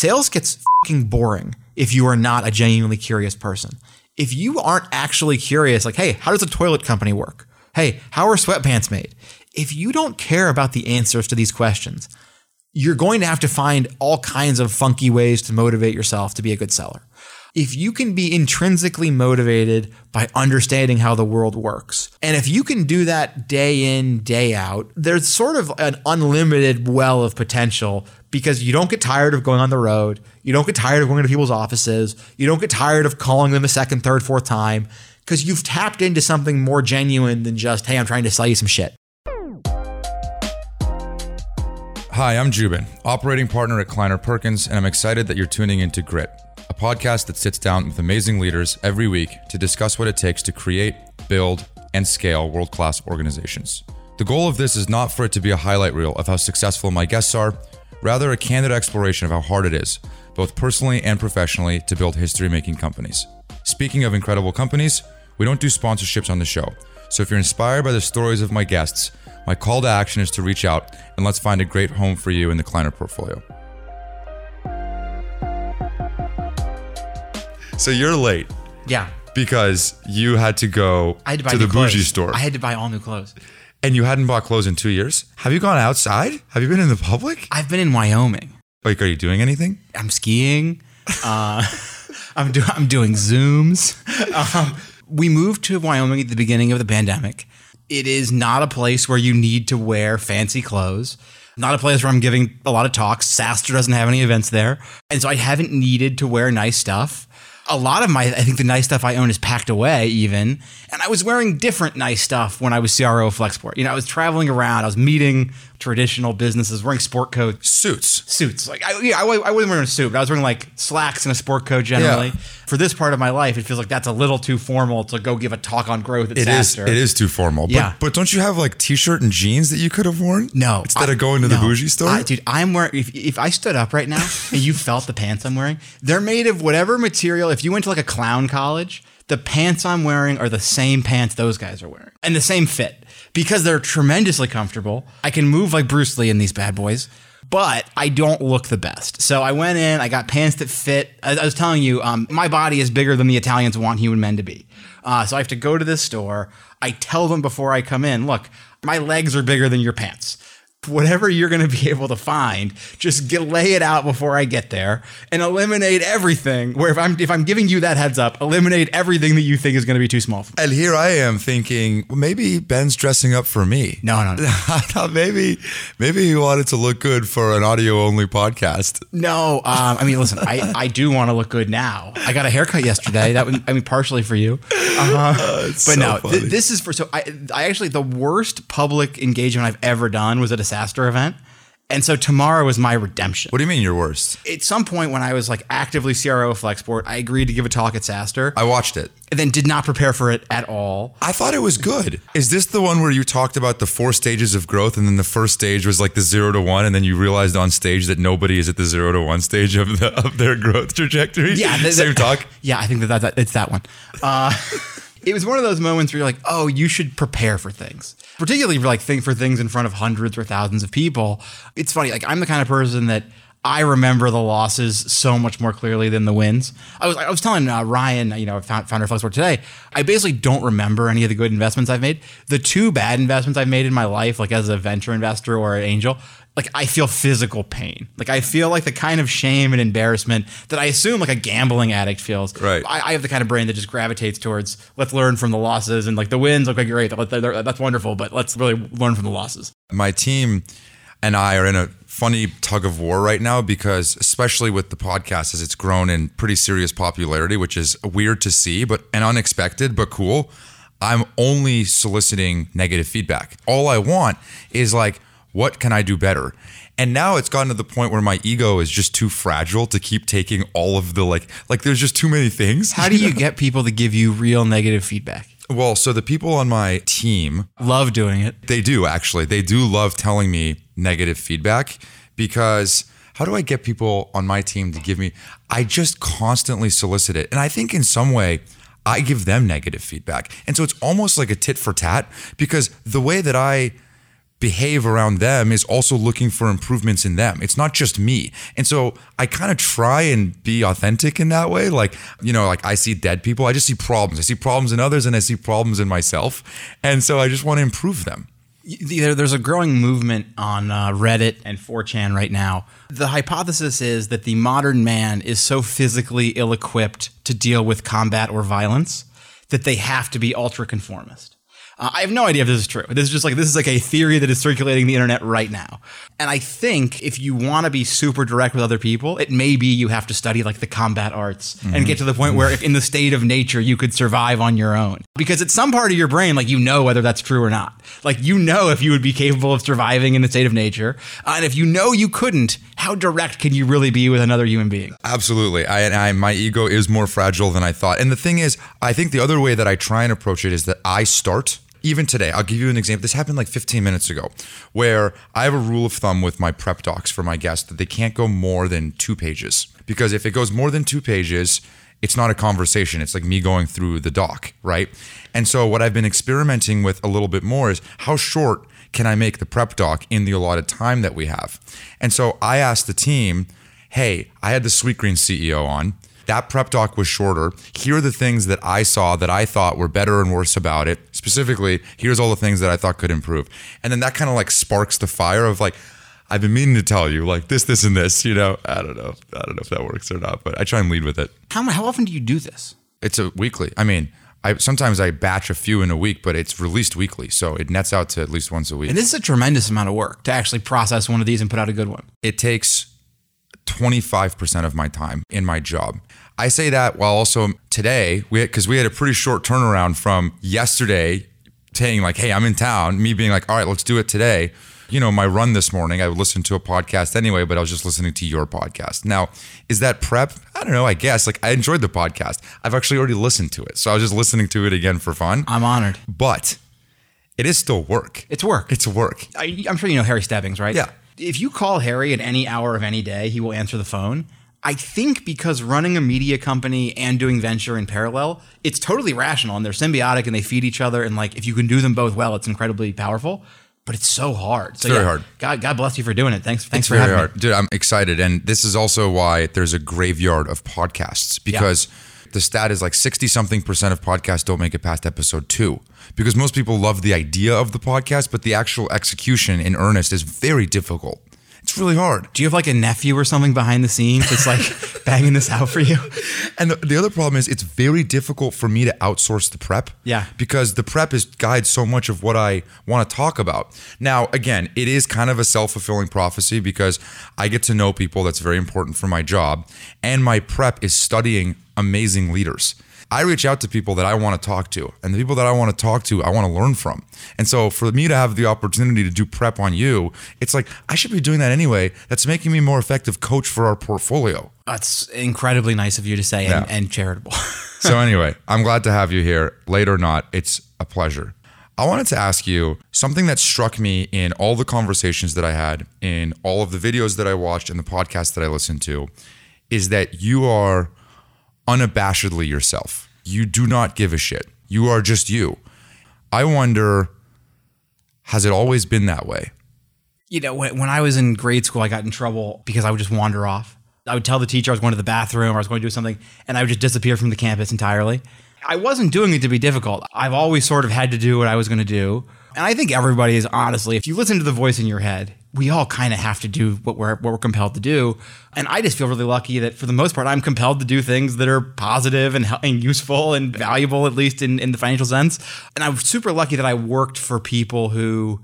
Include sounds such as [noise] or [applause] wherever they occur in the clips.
sales gets fucking boring if you are not a genuinely curious person. If you aren't actually curious, like, hey, how does a toilet company work? Hey, how are sweatpants made? If you don't care about the answers to these questions, you're going to have to find all kinds of funky ways to motivate yourself to be a good seller. If you can be intrinsically motivated by understanding how the world works, and if you can do that day in, day out, there's sort of an unlimited well of potential because you don't get tired of going on the road. You don't get tired of going to people's offices. You don't get tired of calling them a second, third, fourth time because you've tapped into something more genuine than just, hey, I'm trying to sell you some shit. Hi, I'm Joubin, operating partner at Kleiner Perkins, and I'm excited that you're tuning into Grit, a podcast that sits down with amazing leaders every week to discuss what it takes to create, build, and scale world class organizations. The goal of this is not for it to be a highlight reel of how successful my guests are, rather, a candid exploration of how hard it is, both personally and professionally, to build history making companies. Speaking of incredible companies, we don't do sponsorships on the show. So if you're inspired by the stories of my guests, my call to action is to reach out and let's find a great home for you in the Kleiner portfolio. So you're late Yeah. because you had to go I had to buy to the bougie store I had to buy all new clothes. And you hadn't bought clothes in two years. Have you gone outside? Have you been in the public? I've been in Wyoming. Like, are you doing anything? I'm skiing. Uh, [laughs] I'm, do- I'm doing Zooms. Um, we moved to Wyoming at the beginning of the pandemic. It is not a place where you need to wear fancy clothes. Not a place where I'm giving a lot of talks. SaaStr doesn't have any events there. And so I haven't needed to wear nice stuff. A lot of my, I think the nice stuff I own is packed away even. And I was wearing different nice stuff when I was CRO of Flexport. You know, I was traveling around, I was meeting traditional businesses, wearing sport coats Suits. suits. Like I, yeah, I, I wasn't wearing a suit, but I was wearing like slacks and a sport coat generally. Yeah. For this part of my life, it feels like that's a little too formal to go give a talk on growth at It is. It is too formal. But, Yeah. But don't you have like t-shirt and jeans that you could have worn? No, Instead I- of going to the bougie store. I, dude. I'm wearing. If, if I stood up right now [laughs] and you felt the pants I'm wearing, they're made of whatever material. If you went to like a clown college, the pants I'm wearing are the same pants those guys are wearing and the same fit because they're tremendously comfortable. I can move like Bruce Lee in these bad boys. But I don't look the best. So I went in, I got pants that fit. I was telling you, um, my body is bigger than the Italians want human men to be. Uh, so I have to go to this store. I tell them before I come in, look, my legs are bigger than your pants whatever you're going to be [laughs] able to find just lay it out before i get there and eliminate everything where if i'm if i'm giving you that heads up eliminate everything that you think is going to be too small. And here I am thinking, well, maybe Ben's dressing up for me. no no no. [laughs] I thought maybe maybe he wanted to look good for an audio only podcast. no um, i mean listen i i do want to look good now. I got a haircut yesterday. That was i mean partially for you. [laughs] Uh, but so no th- this is for so i i actually the worst public engagement i've ever done was at a SaaStr event and so tomorrow is my redemption What do you mean you're worst? at some point when I was like actively CRO of Flexport, I agreed to give a talk at SaaStr, I watched it. and then did not prepare for it at all. I thought it was good. Is this the one where you talked about the four stages of growth and then the first stage was like the zero to one and then you realized on stage that nobody is at the zero to one stage of the of their growth trajectory? Yeah, the- Same the- talk. Yeah, I think that, that, that it's that one. Uh, [laughs] it was one of those moments where you're like, oh, you should prepare for things, particularly for like think for things in front of hundreds or thousands of people. It's funny, like I'm the kind of person that I remember the losses so much more clearly than the wins. I was I was telling uh, Ryan, you know, found- founder of Flexport today, I basically don't remember any of the good investments I've made. The two bad investments I've made in my life, like as a venture investor or an angel, like I feel physical pain. Like I feel like the kind of shame and embarrassment that I assume like a gambling addict feels. Right. I, I have the kind of brain that just gravitates towards let's learn from the losses and like the wins. Okay, great, that- that- that's wonderful, but let's really learn from the losses. my team and I are in a funny tug of war right now because, especially with the podcast, as it's grown in pretty serious popularity, which is weird to see, but and unexpected, but cool. I'm only soliciting negative feedback. All I want is like, what can I do better? And now it's gotten to the point where my ego is just too fragile to keep taking all of the like, like there's just too many things. How do you [laughs] get people to give you real negative feedback? Well, so the people on my team Love doing it. they do actually. They do love telling me negative feedback because how do I get people on my team to give me? I just constantly solicit it. And I think in some way, I give them negative feedback. And so it's almost like a tit for tat because the way that I behave around them is also looking for improvements in them. It's not just me. And so I kind of try and be authentic in that way. Like, you know, like I see dead people, I just see problems. I see problems in others and I see problems in myself. And so I just want to improve them. There's a growing movement on uh, Reddit and 4chan right now. The hypothesis is that the modern man is so physically ill equipped to deal with combat or violence that they have to be ultra conformist. Uh, I have no idea if this is true. This is just like this is like a theory that is circulating the internet right now. And I think if you want to be super direct with other people, it may be you have to study like the combat arts mm-hmm. and get to the point where if in the state of nature you could survive on your own. Because it's some part of your brain like you know whether that's true or not. Like you know if you would be capable of surviving in the state of nature. Uh, and if you know you couldn't, how direct can you really be with another human being? Absolutely. I, I my ego is more fragile than I thought. And the thing is, I think the other way that I try and approach it is that I start even today, I'll give you an example. This happened like 15 minutes ago, where I have a rule of thumb with my prep docs for my guests that they can't go more than two pages. Because if it goes more than two pages, it's not a conversation. It's like me going through the doc, right? And so, what I've been experimenting with a little bit more is how short can I make the prep doc in the allotted time that we have? And so, I asked the team, hey, I had the Sweetgreen CEO on that prep doc was shorter. Here are the things that I saw that I thought were better and worse about it. Specifically, here's all the things that I thought could improve. And then that kind of like sparks the fire of like, I've been meaning to tell you like this, this, and this. You know, I don't know, I don't know if that works or not, but I try and lead with it. How how often do you do this? It's a weekly. I mean, I sometimes I batch a few in a week, but it's released weekly, so it nets out to at least once a week. And this is a tremendous amount of work to actually process one of these and put out a good one. It takes 25% of my time in my job. I say that while also today, because we, we, had a pretty short turnaround from yesterday saying, like, hey, I'm in town, me being like, all right, let's do it today. You know, my run this morning, I would listen to a podcast anyway, but I was just listening to your podcast. Now, is that prep? I don't know, I guess. Like, I enjoyed the podcast. I've actually already listened to it. So I was just listening to it again for fun. I'm honored. But it is still work. It's work. It's work. I, I'm sure you know Harry Stebbings, right? Yeah if you call Harry at any hour of any day, he will answer the phone. I think because running a media company and doing venture in parallel, it's totally rational and they're symbiotic and they feed each other. And like, if you can do them both well, it's incredibly powerful. But it's so hard. So very yeah, hard. God, God bless you for doing it. Thanks, thanks it's for having hard. me, dude. I'm excited, and this is also why there's a graveyard of podcasts because. Yeah the stat is like 60 something percent of podcasts don't make it past episode two because most people love the idea of the podcast, but the actual execution in earnest is very difficult. It's really hard. Do you have like a nephew or something behind the scenes that's like [laughs] banging this out for you? And the, the, other problem is it's very difficult for me to outsource the prep. Yeah. Because the prep is guides so much of what I want to talk about. Now, again, it is kind of a self fulfilling prophecy because I get to know people. That's very important for my job. And my prep is studying amazing leaders. I reach out to people that I want to talk to, and the people that I want to talk to, I want to learn from. And so for me to have the opportunity to do prep on you, it's like I should be doing that anyway. That's making me more effective coach for our portfolio. That's incredibly nice of you to say and, and charitable. [laughs] so anyway, I'm glad to have you here. Late or not, it's a pleasure. I wanted to ask you something that struck me in all the conversations that I had, in all of the videos that I watched, and the podcasts that I listened to, is that you are unabashedly yourself. You do not give a shit. You are just you. I wonder, has it always been that way? You know, when, I was in grade school, I got in trouble because I would just wander off. I would tell the teacher I was going to the bathroom or I was going to do something, and I would just disappear from the campus entirely. I wasn't doing it to be difficult. I've always sort of had to do what I was going to do. And I think everybody is honestly, if you listen to the voice in your head, we all kind of have to do what we're what we're compelled to do. And I just feel really lucky that for the most part, I'm compelled to do things that are positive and, and useful and valuable, at least in, in the financial sense. And I'm super lucky that I worked for people who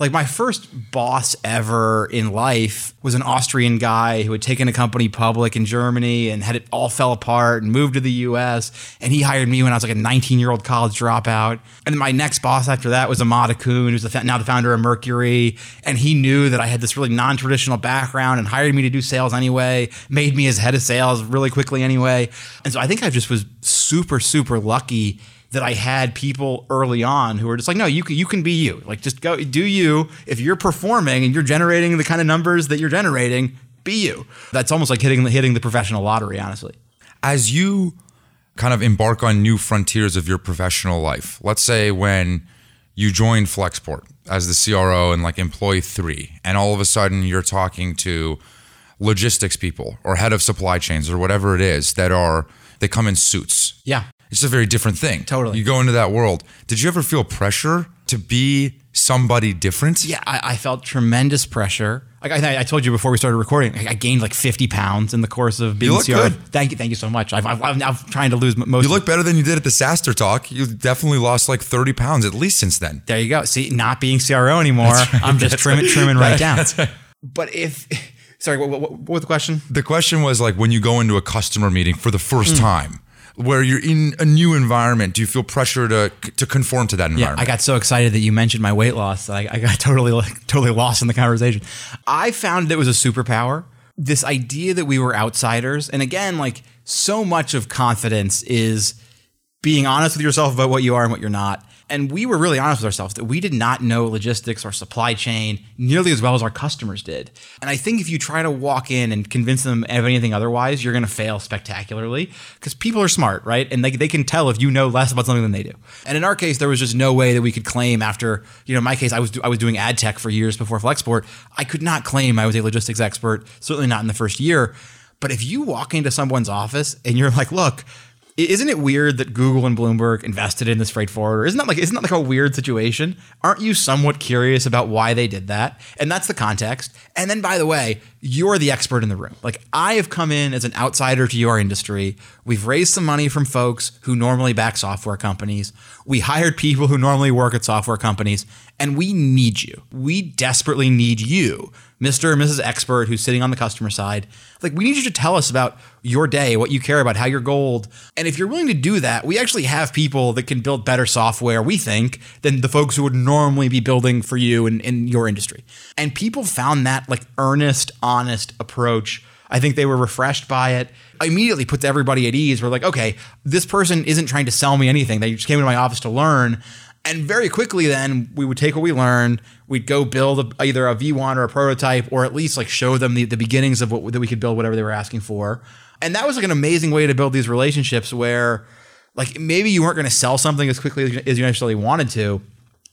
like my first boss ever in life was an Austrian guy who had taken a company public in Germany and had it all fell apart and moved to the US. And he hired me when I was like a 19 year old college dropout. And my next boss after that was Immad Akhund, who's the, now the founder of Mercury. And he knew that I had this really non traditional background and hired me to do sales anyway, made me his head of sales really quickly anyway. And so I think I just was super, super lucky that I had people early on who were just like, no, you can, you can be you. Like, just go do you. If you're performing and you're generating the kind of numbers that you're generating, be you. That's almost like hitting the, hitting the professional lottery, honestly. As you kind of embark on new frontiers of your professional life, let's say when you joined Flexport as the CRO and like employee three, and all of a sudden you're talking to logistics people or head of supply chains or whatever it is that are they come in suits. Yeah. It's a very different thing. Totally. You go into that world. Did you ever feel pressure to be somebody different? Yeah, I, I felt tremendous pressure. Like I, I told you before we started recording, I I gained like 50 pounds in the course of being look CRO. good. Thank you, thank you so much. I've, I've, I'm now trying to lose most. You look better than you did at the SaaStr Talk. You definitely lost like 30 pounds at least since then. There you go. See, not being CRO anymore, I'm just trimming, trimming right down. But if, sorry, what, what, what was the question? The question was like when you go into a customer meeting for the first Hmm. time, where you're in a new environment, do you feel pressure to to conform to that environment? Yeah? I got so excited that you mentioned my weight loss I, I got [laughs] totally like, totally lost in the conversation. I found that it was a superpower. This idea that we were outsiders, and again, like so much of confidence is being honest with yourself about what you are and what you're not. And we were really honest with ourselves that we did not know logistics or supply chain nearly as well as our customers did. And I think if you try to walk in and convince them of anything otherwise, you're going to fail spectacularly because people are smart, right? And they, they can tell if you know less about something than they do. And in our case, there was just no way that we could claim after, you know, in my case, I was, I was doing ad tech for years before Flexport. I could not claim I was a logistics expert, certainly not in the first year. But if you walk into someone's office and you're like, look, isn't it weird that Google and Bloomberg invested in this freight forwarder? Isn't that like isn't that like a weird situation? Aren't you somewhat curious about why they did that? And that's the context. And then by the way, you're the expert in the room. Like I have come in as an outsider to your industry. We've raised some money from folks who normally back software companies. We hired people who normally work at software companies, and we need you. We desperately need you. Mr. and Mrs. Expert who's sitting on the customer side. Like, we need you to tell us about your day, what you care about, how you're gold. And if you're willing to do that, we actually have people that can build better software, we think, than the folks who would normally be building for you in, in your industry. And people found that like earnest, honest approach. I think they were refreshed by it. Immediately puts everybody at ease. We're like, okay, this person isn't trying to sell me anything. They just came into my office to learn. And very quickly, then we would take what we learned, we'd go build a, either a V1 or a prototype, or at least like show them the, the beginnings of what that we could build whatever they were asking for. And that was like an amazing way to build these relationships where, like, maybe you weren't going to sell something as quickly as you- necessarily wanted to,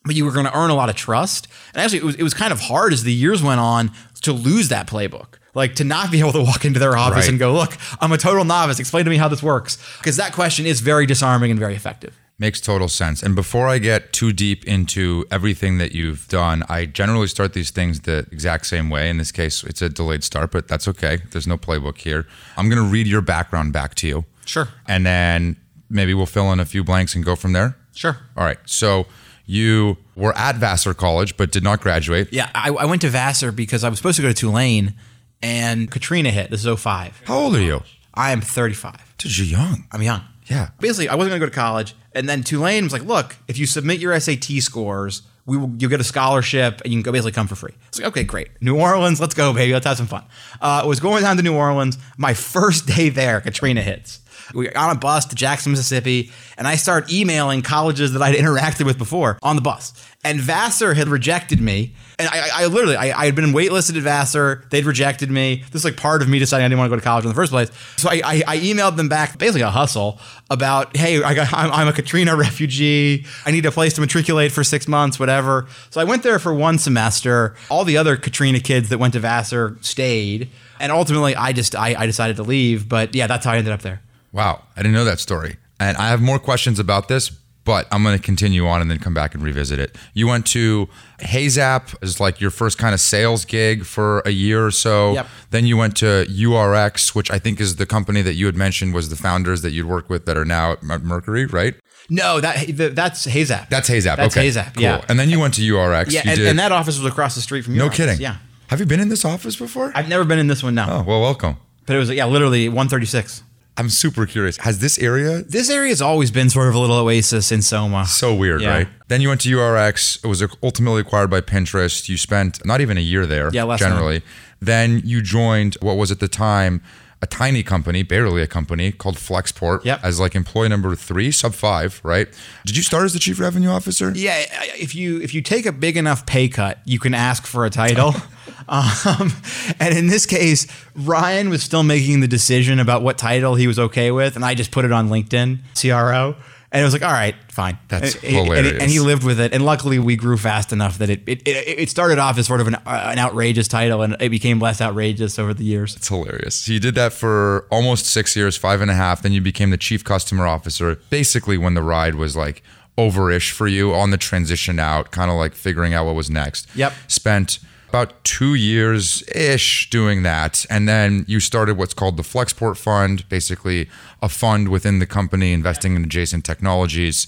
but you were going to earn a lot of trust. And actually, it was, it was kind of hard as the years went on to lose that playbook. Like to not be able to walk into their office Right. and go, look, I'm a total novice. Explain to me how this works. Because that question is very disarming and very effective. Makes total sense. And before I get too deep into everything that you've done, I generally start these things the exact same way. In this case, it's a delayed start, but that's okay. There's no playbook here. I'm going to read your background back to you. Sure. And then maybe we'll fill in a few blanks and go from there. Sure. All right. So you were at Vassar College, but did not graduate. Yeah, I, I went to Vassar because I was supposed to go to Tulane and Katrina hit. This is 05. How old are you? I am 35. Dude, you're young. I'm young. Yeah. Basically, I wasn't going to go to college. And then Tulane was like, look, if you submit your SAT scores, we will, you'll get a scholarship and you can go basically come for free. It's like, okay, great. New Orleans, let's go, baby. Let's have some fun. Uh, I was going down to New Orleans. My first day there, Katrina hits. We got on a bus to Jackson, Mississippi, and I start emailing colleges that I'd [laughs] interacted with before on the bus. And Vassar had rejected me. And I, I, I literally, I, I had been waitlisted at Vassar. They'd rejected me. This is like part of me deciding I didn't want to go to college in the first place. So I, I, I emailed them back, basically a hustle, about, hey, I got, I'm, I'm a Katrina [laughs] refugee. I need a place to matriculate for six months, whatever. So I went there for one semester. All the other Katrina kids that went to Vassar stayed. And ultimately, I just, I, I decided to leave. But yeah, that's how I ended up there. Wow. I didn't know that story. And I have more questions about this, but I'm going to continue on and then come back and revisit it. You went to Heyzap as like your first kind of sales gig for a year or so. Yep. Then you went to URX, which I think is the company that you had mentioned was the founders that you'd work with that are now at Mercury, right? No, that that's Heyzap. That's Heyzap. That's okay. Heyzap, Cool. yeah. And then you went to URX. Yeah, You and, and that office was across the street from you. no kidding. Yeah. Have you been in this office before? I've never been in this one now. oh, well, welcome. But it was, yeah, literally 136. I'm super curious. Has this area This area has always been sort of a little oasis in Soma. So weird, Yeah. right? Then you went to URX. It was ultimately acquired by Pinterest. You spent not even a year there, Yeah, generally. Then you joined what was at the time a tiny company, barely a company called Flexport, Yep. as like employee number three, sub five, right? Did you start as the chief revenue officer? Yeah, if you if you take a big enough pay cut, you can ask for a title. [laughs] um, [laughs] and in this case, Ryan was still making the decision about what title he was okay with, and I just put it on LinkedIn, CRO. And it was like, all right, fine. That's and, and- and- hilarious. And he lived with it. And luckily, we grew fast enough that it it, it, it started off as sort of an, uh, an outrageous title, and it became less outrageous over the years. It's hilarious. So you did that for almost six years, five and a half. Then you became the chief customer officer, basically when the ride was like over-ish for you on the transition out, kind of like figuring out what was next. Yep. Spent about two years ish doing that. And then you started what's called the Flexport Fund, basically a fund within the company investing in adjacent technologies.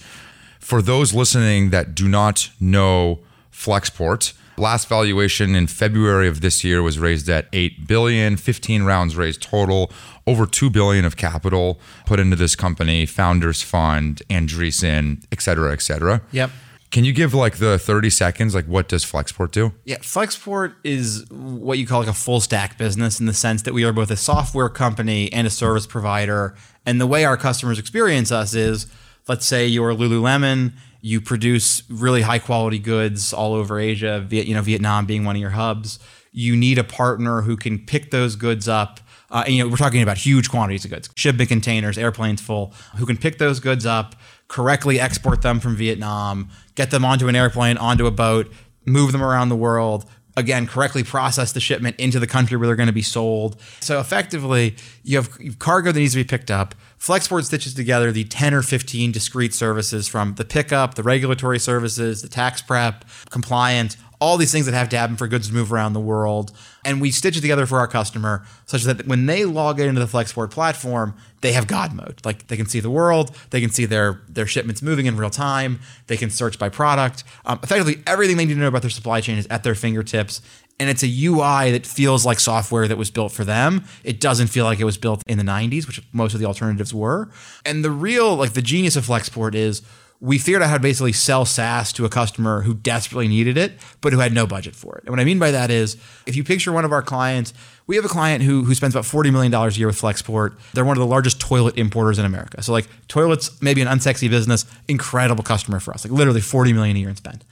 For those listening that do not know Flexport, last valuation in February of this year was raised at 8 billion, 15 rounds raised total, over 2 billion of capital put into this company, founders fund, Andreessen, et cetera, et cetera. Yep. Can you give like the 30 seconds? Like, what does Flexport do? Yeah, Flexport is what you call like a full stack business in the sense that we are both a software company and a service provider. And the way our customers experience us is, let's say you're Lululemon, you produce really high quality goods all over Asia, you know, Vietnam being one of your hubs. You need a partner who can pick those goods up. Uh, and, you know, we're talking about huge quantities of goods, shipping containers, airplanes full, who can pick those goods up, correctly export them from Vietnam, get them onto an airplane, onto a boat, move them around the world, again, correctly process the shipment into the country where they're going to be sold. So effectively, you have cargo that needs to be picked up. Flexport stitches together the 10 or 15 discrete services from the pickup, the regulatory services, the tax prep, compliance, all these things that have to happen for goods to move around the world. And we stitch it together for our customer such that when they log into the Flexport platform, they have God mode. Like they can see the world, they can see their their shipments moving in real time, they can search by product. Um, effectively, everything they need to know about their supply chain is at their fingertips. And it's a UI that feels like software that was built for them. It doesn't feel like it was built in the 90s, which most of the alternatives were. And the real, like the genius of Flexport is we figured out how to basically sell SaaS to a customer who desperately needed it, but who had no budget for it. And what I mean by that is if you picture one of our clients, we have a client who, who spends about $40 million a year with Flexport. They're one of the largest toilet importers in America. So like toilets, maybe an unsexy business, incredible customer for us, like literally 40 million a year in spend.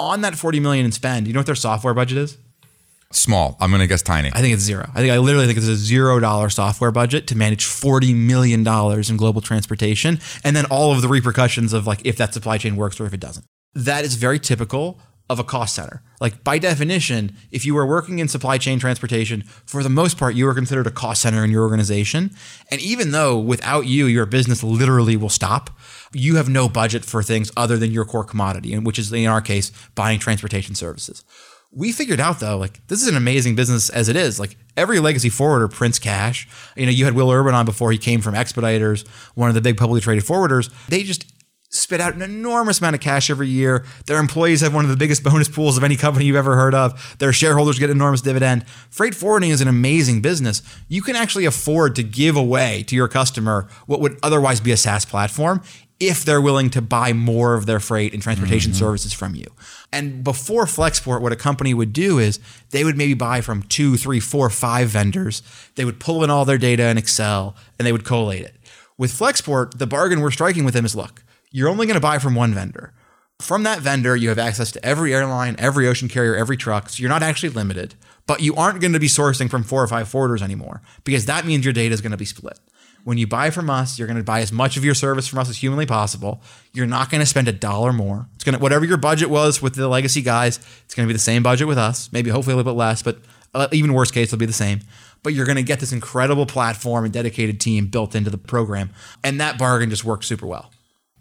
On that 40 million in spend, you know what their software budget is? Small. I'm going to guess tiny. I think it's zero. I think I literally think it's a zero dollar software budget to manage forty million dollars in global transportation, and then all of the repercussions of like if that supply chain works or if it doesn't. That is very typical of a cost center. Like by definition, if you were working in supply chain transportation, for the most part, you are considered a cost center in your organization. And even though without you, your business literally will stop, you have no budget for things other than your core commodity, and which is in our case, buying transportation services. We figured out though, like this is an amazing business as it is. Like every legacy forwarder prints cash. You know, you had Will Urban on before he came from Expeditors, one of the big publicly traded forwarders. They just spit out an enormous amount of cash every year. Their employees have one of the biggest [laughs] bonus pools of any company you've ever heard of. Their shareholders get enormous dividend. Freight forwarding is an amazing business. You can actually afford to give away to your customer what would otherwise be a SaaS platform if they're willing to buy more of their freight and transportation mm-hmm. services from you. And before Flexport, what a company would do is they would maybe buy from two, three, four, five vendors. They would pull in all their data in Excel and they would collate it. With Flexport, the bargain we're striking with them is look, you're only going to buy from one vendor. From that vendor, you have access to every airline, every ocean carrier, every truck. So you're not actually limited, but you aren't going to be sourcing from four or five forwarders anymore because that means your data is going to be split. When you buy from us, you're going to buy as much of your service from us as humanly possible. You're not going to spend a dollar more. It's going to whatever your budget was with the legacy guys, it's going to be the same budget with us. Maybe hopefully a little bit less, but uh, even worst case, it'll be the same. But you're going to get this incredible platform and dedicated team built into the program, and that bargain just worked super well.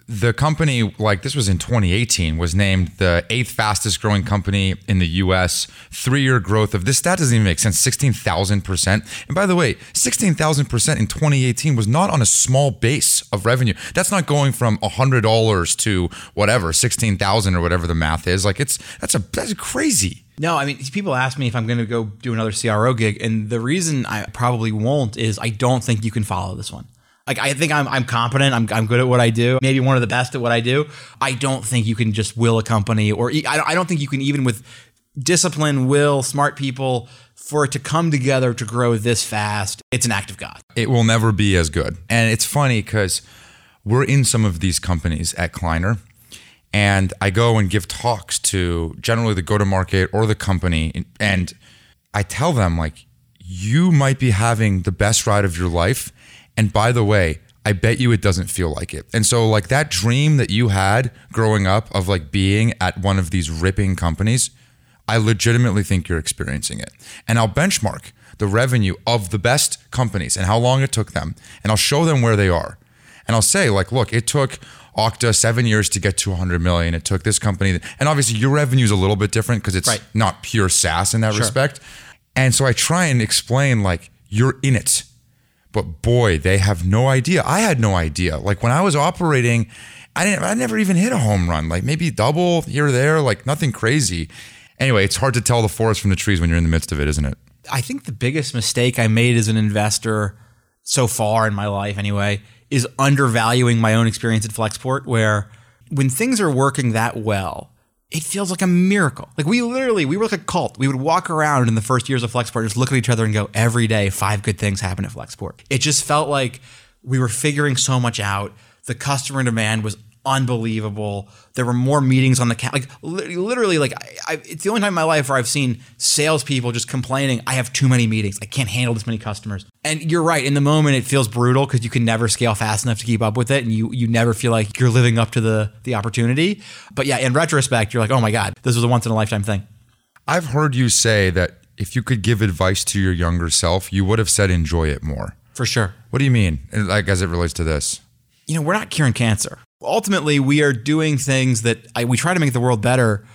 The company like this was in 2018 was named the eighth fastest growing company in the us three year growth of this stat doesn't even make sense 16000% and by the way 16000% in 2018 was not on a small base of revenue. That's not going from $100 to whatever 16000 or whatever the math is. Like it's that's a that's crazy. No, I mean, people ask me if I'm going to go do another CRO gig, and the reason I probably won't is I don't think you can follow this one. Like, I think I'm, I'm competent. I'm, I'm good at what I do. Maybe one of the best at what I do. I don't think you can just will a company, or I don't think you can even with discipline, will, smart people, for it to come together to grow this fast. It's an act of God. it will never be as good. And it's funny because we're in some of these companies at Kleiner, and I go and give talks to generally the go to market or the company, and I tell them, like, you might be having the best ride of your life. And by the way, I bet you it doesn't feel like it. And so, like that dream that you had growing up of like being at one of these ripping companies, I legitimately think you're experiencing it. And I'll benchmark the revenue of the best companies and how long it took them, and I'll show them where they are. And I'll say, like, look, it took Okta seven years to get to 100 million. It took this company, and obviously your revenue is a little bit different because it's Right. not pure SaaS in that respect. And so I try and explain, like, you're in it. But boy, they have no idea. I had no idea. Like when I was operating, I didn't I never even hit a home run. Like maybe double here or there, like nothing crazy. Anyway, it's hard to tell the forest from the trees when you're in the midst of it, isn't it? I think the biggest mistake I made as an investor so far in my life, anyway, is undervaluing my own experience at Flexport, where when things are working that well, it feels like a miracle. Like we literally, we were like a cult. We would walk around in the first years of Flexport, just look at each other and go, every day, five good things happen at Flexport. It just felt like we were figuring so much out. The customer demand was unbelievable. There were more meetings on the cat. Like literally, like I, I, it's the only time in my life where I've seen salespeople just complaining, "I have too many meetings. I can't handle this many customers." And you're right. In the moment, it feels brutal because you can never scale fast enough to keep up with it, and you you never feel like you're living up to the the opportunity. But yeah, in retrospect, you're like, "Oh my god, this was a once in a lifetime thing." I've heard you say that if you could give advice to your younger self, you would have said enjoy it more. For sure. What do you mean? Like as it relates to this? you know, we're not curing cancer. Ultimately, we are doing things that I, we try to make the world better,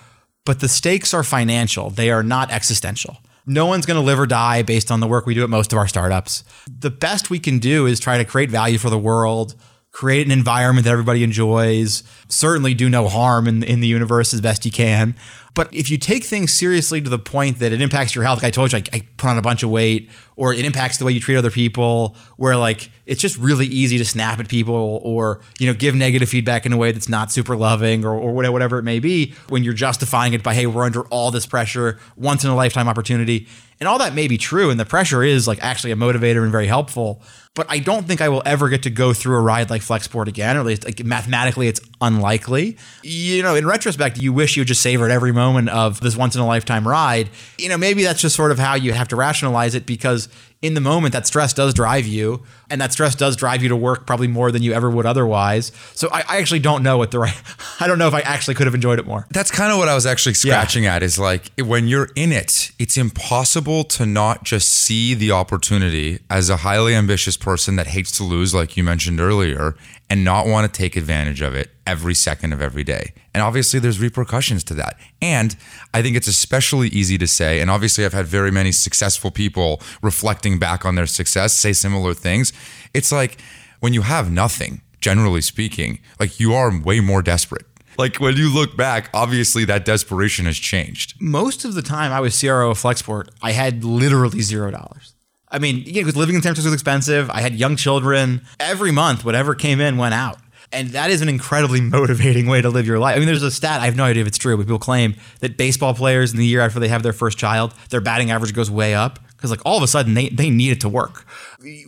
but the stakes are financial. They are not existential. No one's going to live or die based on the work we do at most of our startups. The best we can do is try to create value for the world, create an environment that everybody enjoys, certainly do no harm in, in the universe as best you can. But if you take things seriously to the point that it impacts your health, like I told you, I, I put on a bunch of weight, or it impacts the way you treat other people, where like it's just really easy to snap at people or you know give negative feedback in a way that's not super loving or, or whatever, it may be when you're justifying it by hey we're under all this pressure once in a lifetime opportunity. And all that may be true and the pressure is like actually a motivator and very helpful but I don't think I will ever get to go through a ride like Flexport again, or at least like mathematically it's unlikely. You know, in retrospect, you wish you just savored every moment of this once in a lifetime ride. You know, maybe that's just sort of how you have to rationalize it because in the moment that stress does drive you and that stress does drive you to work probably more than you ever would otherwise. So I, I actually don't know what the right [laughs] I don't know if I actually could have enjoyed it more. That's kind of what I was actually scratching at is like when you're in it, it's impossible to not just see the opportunity as a highly ambitious person that hates to lose, like you mentioned earlier, and not want to take advantage of it every second of every day. And obviously, there's repercussions to that. And I think it's especially easy to say, and obviously, I've had very many successful people reflecting back on their success say similar things. It's like when you have nothing, generally speaking, like you are way more desperate. Like when you look back, obviously that desperation has changed. Most of the time I was CRO of Flexport, I had literally zero dollars. I mean, yeah, because living in San Francisco was expensive. I had young children. Every month, whatever came in went out. And that is an incredibly [laughs] motivating way to live your life. I mean, there's a stat, I have no idea if it's true, but people claim that baseball players in the year after they have their first child, their batting average goes way up. Because like all of a sudden they, they need it to work.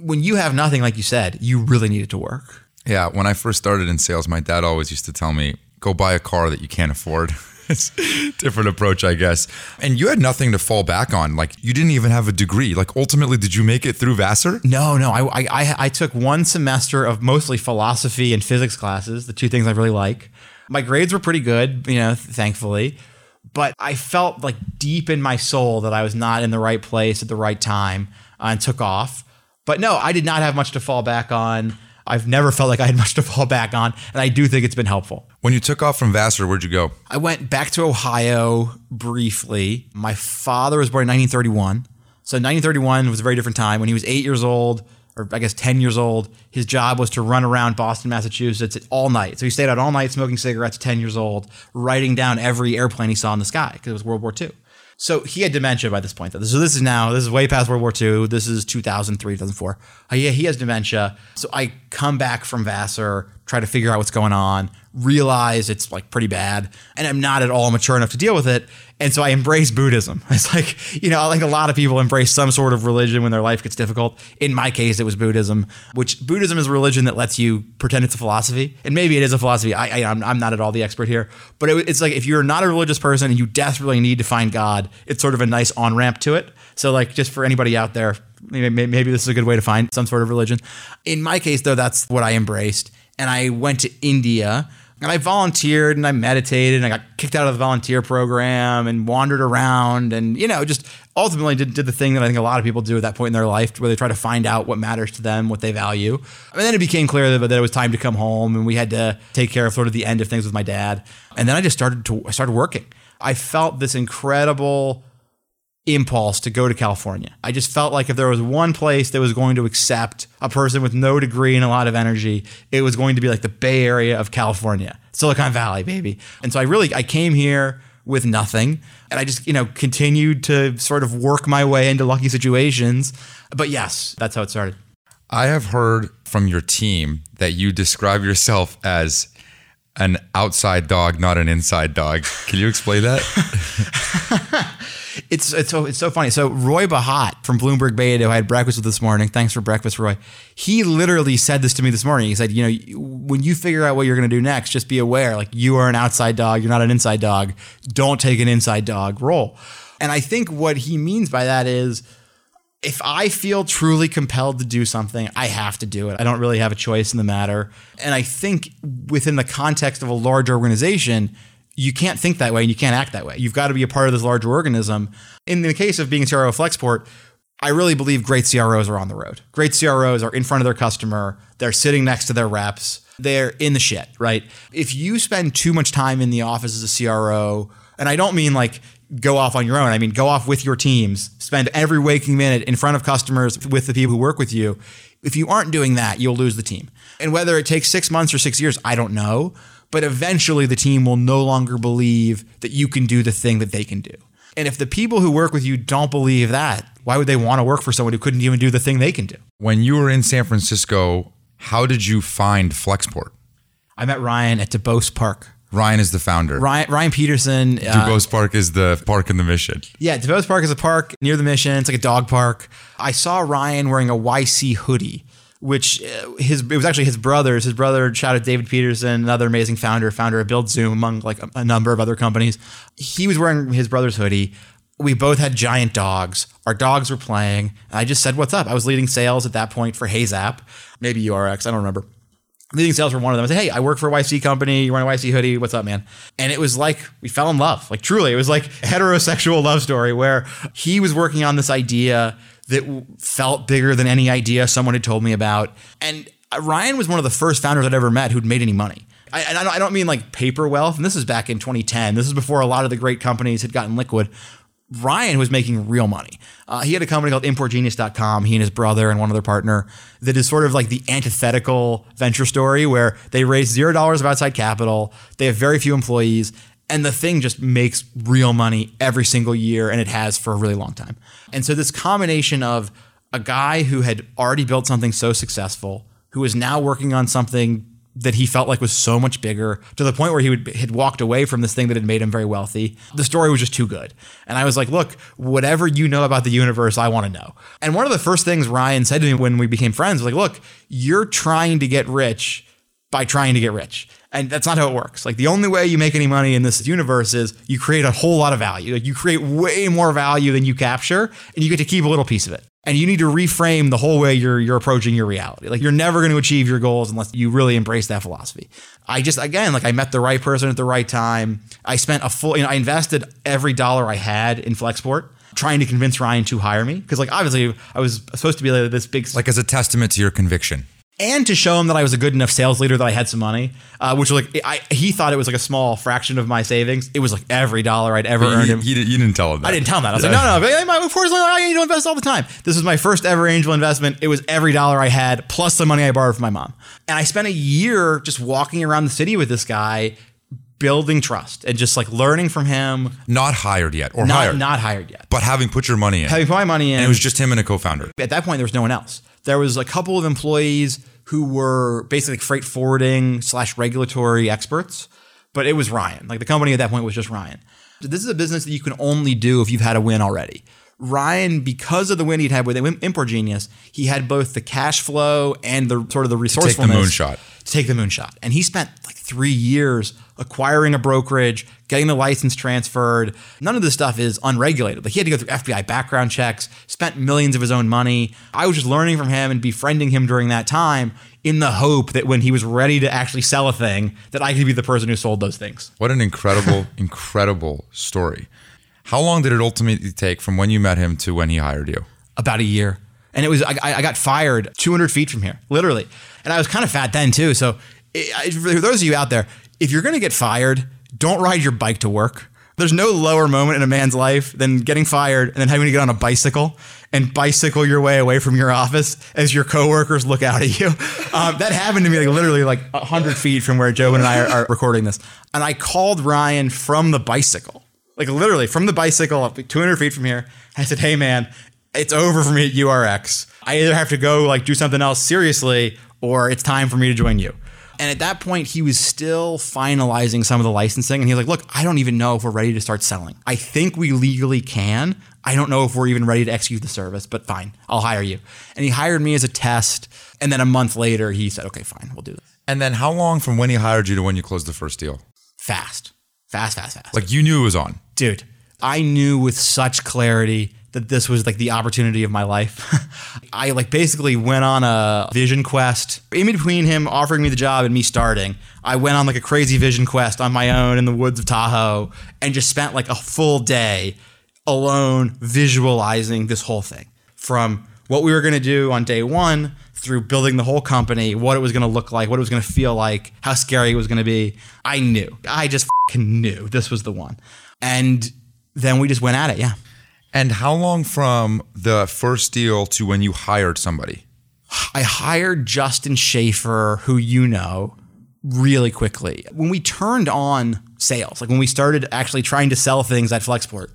When you have nothing, like you said, you really need it to work. Yeah, when I first started in sales, my dad always used to tell me, go buy a car that you can't afford. [laughs] it's different approach, I guess. And you had nothing to fall back on. Like you didn't even have a degree. Like ultimately, did you make it through Vassar? No, no. I, I, I, I took one semester of mostly philosophy and physics classes, the two things I really like. My grades were pretty good, you know, thankfully. But I felt like deep in my soul that I was not in the right place at the right time uh, and took off. But no, I did not have much to fall back on. I've never felt like I had much to fall back on. And I do think it's been helpful. When you took off from Vassar, where'd you go? I went back to Ohio briefly. My father was born in 1931. So 1931 was a very different time. When he was eight years old, or I guess 10 years old, his job was to run around Boston, Massachusetts all night. So he stayed out all night smoking cigarettes, 10 years old, writing down every airplane he saw in the sky because it was World War II. So he had dementia by this point. Though. So this is now, this is way past World War II. This is 2003, 2004. Uh, yeah, he has dementia. So I come back from Vassar, try to figure out what's going on, realize it's like pretty bad, and I'm not at all mature enough to deal with it. And so I embrace Buddhism. [laughs] It's like, you know, like a lot of people embrace some sort of religion when their life gets difficult. In my case, it was Buddhism, which Buddhism is a religion that lets you pretend it's a philosophy. And maybe it is a philosophy. I, I, I'm, I'm not at all the expert here. But it, it's like if you're not a religious person and you desperately need to find God, it's sort of a nice on ramp to it. So, like, just for anybody out there, maybe this is a good way to find some sort of religion. In my case, though, that's what I embraced. And I went to India and I volunteered and I meditated and I got kicked out of the volunteer program and wandered around and, you know, just ultimately did, did the thing that I think a lot of people do at that point in their life where they try to find out what matters to them, what they value. And then it became clear that, that it was time to come home and we had to take care of sort of the end of things with my dad. And then I just started to, I started working. I felt this incredible impulse to go to California. I just felt like if there was one place that was going to accept a person with no degree and a lot of energy, it was going to be like the Bay Area of California, Silicon Valley, baby. And so I really I came here with nothing and I just, you know, continued to sort of work my way into lucky situations. But yes, that's how it started. I have heard from your team that you describe yourself as an outside dog, not an inside dog. Can you explain that? [laughs] it's it's so it's so funny. So Roy Bahat from Bloomberg Beta, who I had breakfast with this morning. Thanks for breakfast, Roy. He literally said this to me this morning. He said, you know, when you figure out what you're going to do next, just be aware, like you are an outside dog, you're not an inside dog. Don't take an inside dog role. And I think what he means by that is if I feel truly compelled to do something, I have to do it. I don't really have a choice in the matter. And I think within the context of a large organization, you can't think that way and you can't act that way. You've got to be a part of this larger organism. In the case of being a CRO Flexport, I really believe great CROs are on the road. Great CROs are in front of their customer, they're sitting next to their reps, they're in the shit, right? If you spend too much time in the office as a CRO, and I don't mean like go off on your own, I mean go off with your teams, spend every waking minute in front of customers with the people who work with you. If you aren't doing that, you'll lose the team. And whether it takes six months or six years, I don't know but eventually the team will no longer believe that you can do the thing that they can do. And if the people who work with you don't believe that, why would they want to work for someone who couldn't even do the thing they can do? When you were in San Francisco, how did you find Flexport? I met Ryan at Duboce Park. Ryan is the founder. Ryan, Ryan Peterson. Uh, Duboce Park is the park in the mission. Yeah, Duboce Park is a park near the mission. It's like a dog park. I saw Ryan wearing a YC hoodie which uh, his it was actually his brothers. His brother, shout out David Peterson, another amazing founder, founder of BuildZoom, among like a, a number of other companies. He was wearing his brother's hoodie. We both had giant dogs. Our dogs were playing. I just said, "What's up?" I was leading sales at that point for Heyzap, maybe URX, I don't remember. Leading sales for one of them. I said, "Hey, I work for a YC company. You wearing a YC hoodie? What's up, man?" And it was like we fell in love. Like truly, it was like a [laughs] heterosexual love story where he was working on this idea that felt bigger than any idea someone had told me about. And Ryan was one of the first founders I'd ever met who'd made any money. I, and I don't mean like paper wealth. And this is back in 2010. This is before a lot of the great companies had gotten liquid. Ryan was making real money. Uh, he had a company called ImportGenius.com, he and his brother and one other partner, that is sort of like the antithetical venture story where they raise zero dollars of outside capital, they have very few employees, and the thing just makes real money every single year and it has for a really long time. And so this combination of a guy who had already built something so successful, who is now working on something that he felt like was so much bigger to the point where he would had walked away from this thing that had made him very wealthy. The story was just too good. And I was like, look, whatever you know about the universe, I want to know. And one of the first things Ryan said to me when we became friends was like, look, you're trying to get rich by trying to get rich. And that's not how it works. Like the only way you make any money in this universe is you create a whole lot of value. Like you create way more value than you capture, and you get to keep a little piece of it. And you need to reframe the whole way you're you're approaching your reality. Like you're never going to achieve your goals unless you really embrace that philosophy. I just again like I met the right person at the right time. I spent a full you know I invested every dollar I had in Flexport trying to convince Ryan to hire me because like obviously I was supposed to be like this big like as a testament to your conviction and to show him that I was a good enough sales leader that I had some money, uh, which was like I, he thought it was like a small fraction of my savings. It was like every dollar I'd ever earned him. You, you, didn't tell him that. I didn't tell him that. I was yeah. like, no, no, of course, I need to invest all the time. This was my first ever angel investment. It was every dollar I had plus the money I borrowed from my mom. And I spent a year just walking around the city with this guy, building trust and just like learning from him. Not hired yet, or not, hired, not hired yet, but having put your money in. Having put my money in, and it was just him and a co-founder. At that point, there was no one else. There was a couple of employees who were basically freight forwarding slash regulatory experts, but it was Ryan. Like the company at that point was just Ryan. This is a business that you can only do if you've had a win already. Ryan, because of the win he'd had with Import Genius, he had both the cash flow and the sort of the resourcefulness to take the moonshot. To take the moonshot, and he spent three years acquiring a brokerage, getting the license transferred. None of this stuff is unregulated. Like he had to go through FBI background checks, spent millions of his own money. I was just learning from him and befriending him during that time in the hope that when he was ready to actually sell a thing, that I could be the person who sold those things. What an incredible, [laughs] incredible story. How long did it ultimately take from when you met him to when he hired you? About a year. And it was, I, I got fired 200 feet from here, literally. And I was kind of fat then too. So it, for those of you out there, if you're going to get fired, don't ride your bike to work. There's no lower moment in a man's life than getting fired and then having to get on a bicycle and bicycle your way away from your office as your coworkers look out at you. [laughs] Um, that happened to me like literally like 100 feet from where Joe and I are, are recording this. And I called Ryan from the bicycle, like literally from the bicycle up 200 feet from here. I said, hey man, it's over for me at URX. I either have to go like do something else seriously or it's time for me to join you. And at that point, he was still finalizing some of the licensing. And he was like, Look, I don't even know if we're ready to start selling. I think we legally can. I don't know if we're even ready to execute the service, but fine, I'll hire you. And he hired me as a test. And then a month later, he said, Okay, fine, we'll do this. And then how long from when he hired you to when you closed the first deal? Fast, fast, fast, fast. Like you knew it was on. Dude, I knew with such clarity that this was like the opportunity of my life. [laughs] I like basically went on a vision quest. In between him offering me the job and me starting, I went on like a crazy vision quest on my own in the woods of Tahoe and just spent like a full day alone visualizing this whole thing from what we were going to do on day 1 through building the whole company, what it was going to look like, what it was going to feel like, how scary it was going to be. I knew. I just knew this was the one. And then we just went at it. Yeah. And how long from the first deal to when you hired somebody? I hired Justin Schaefer, who you know, really quickly. When we turned on sales, like when we started actually trying to sell things at Flexport,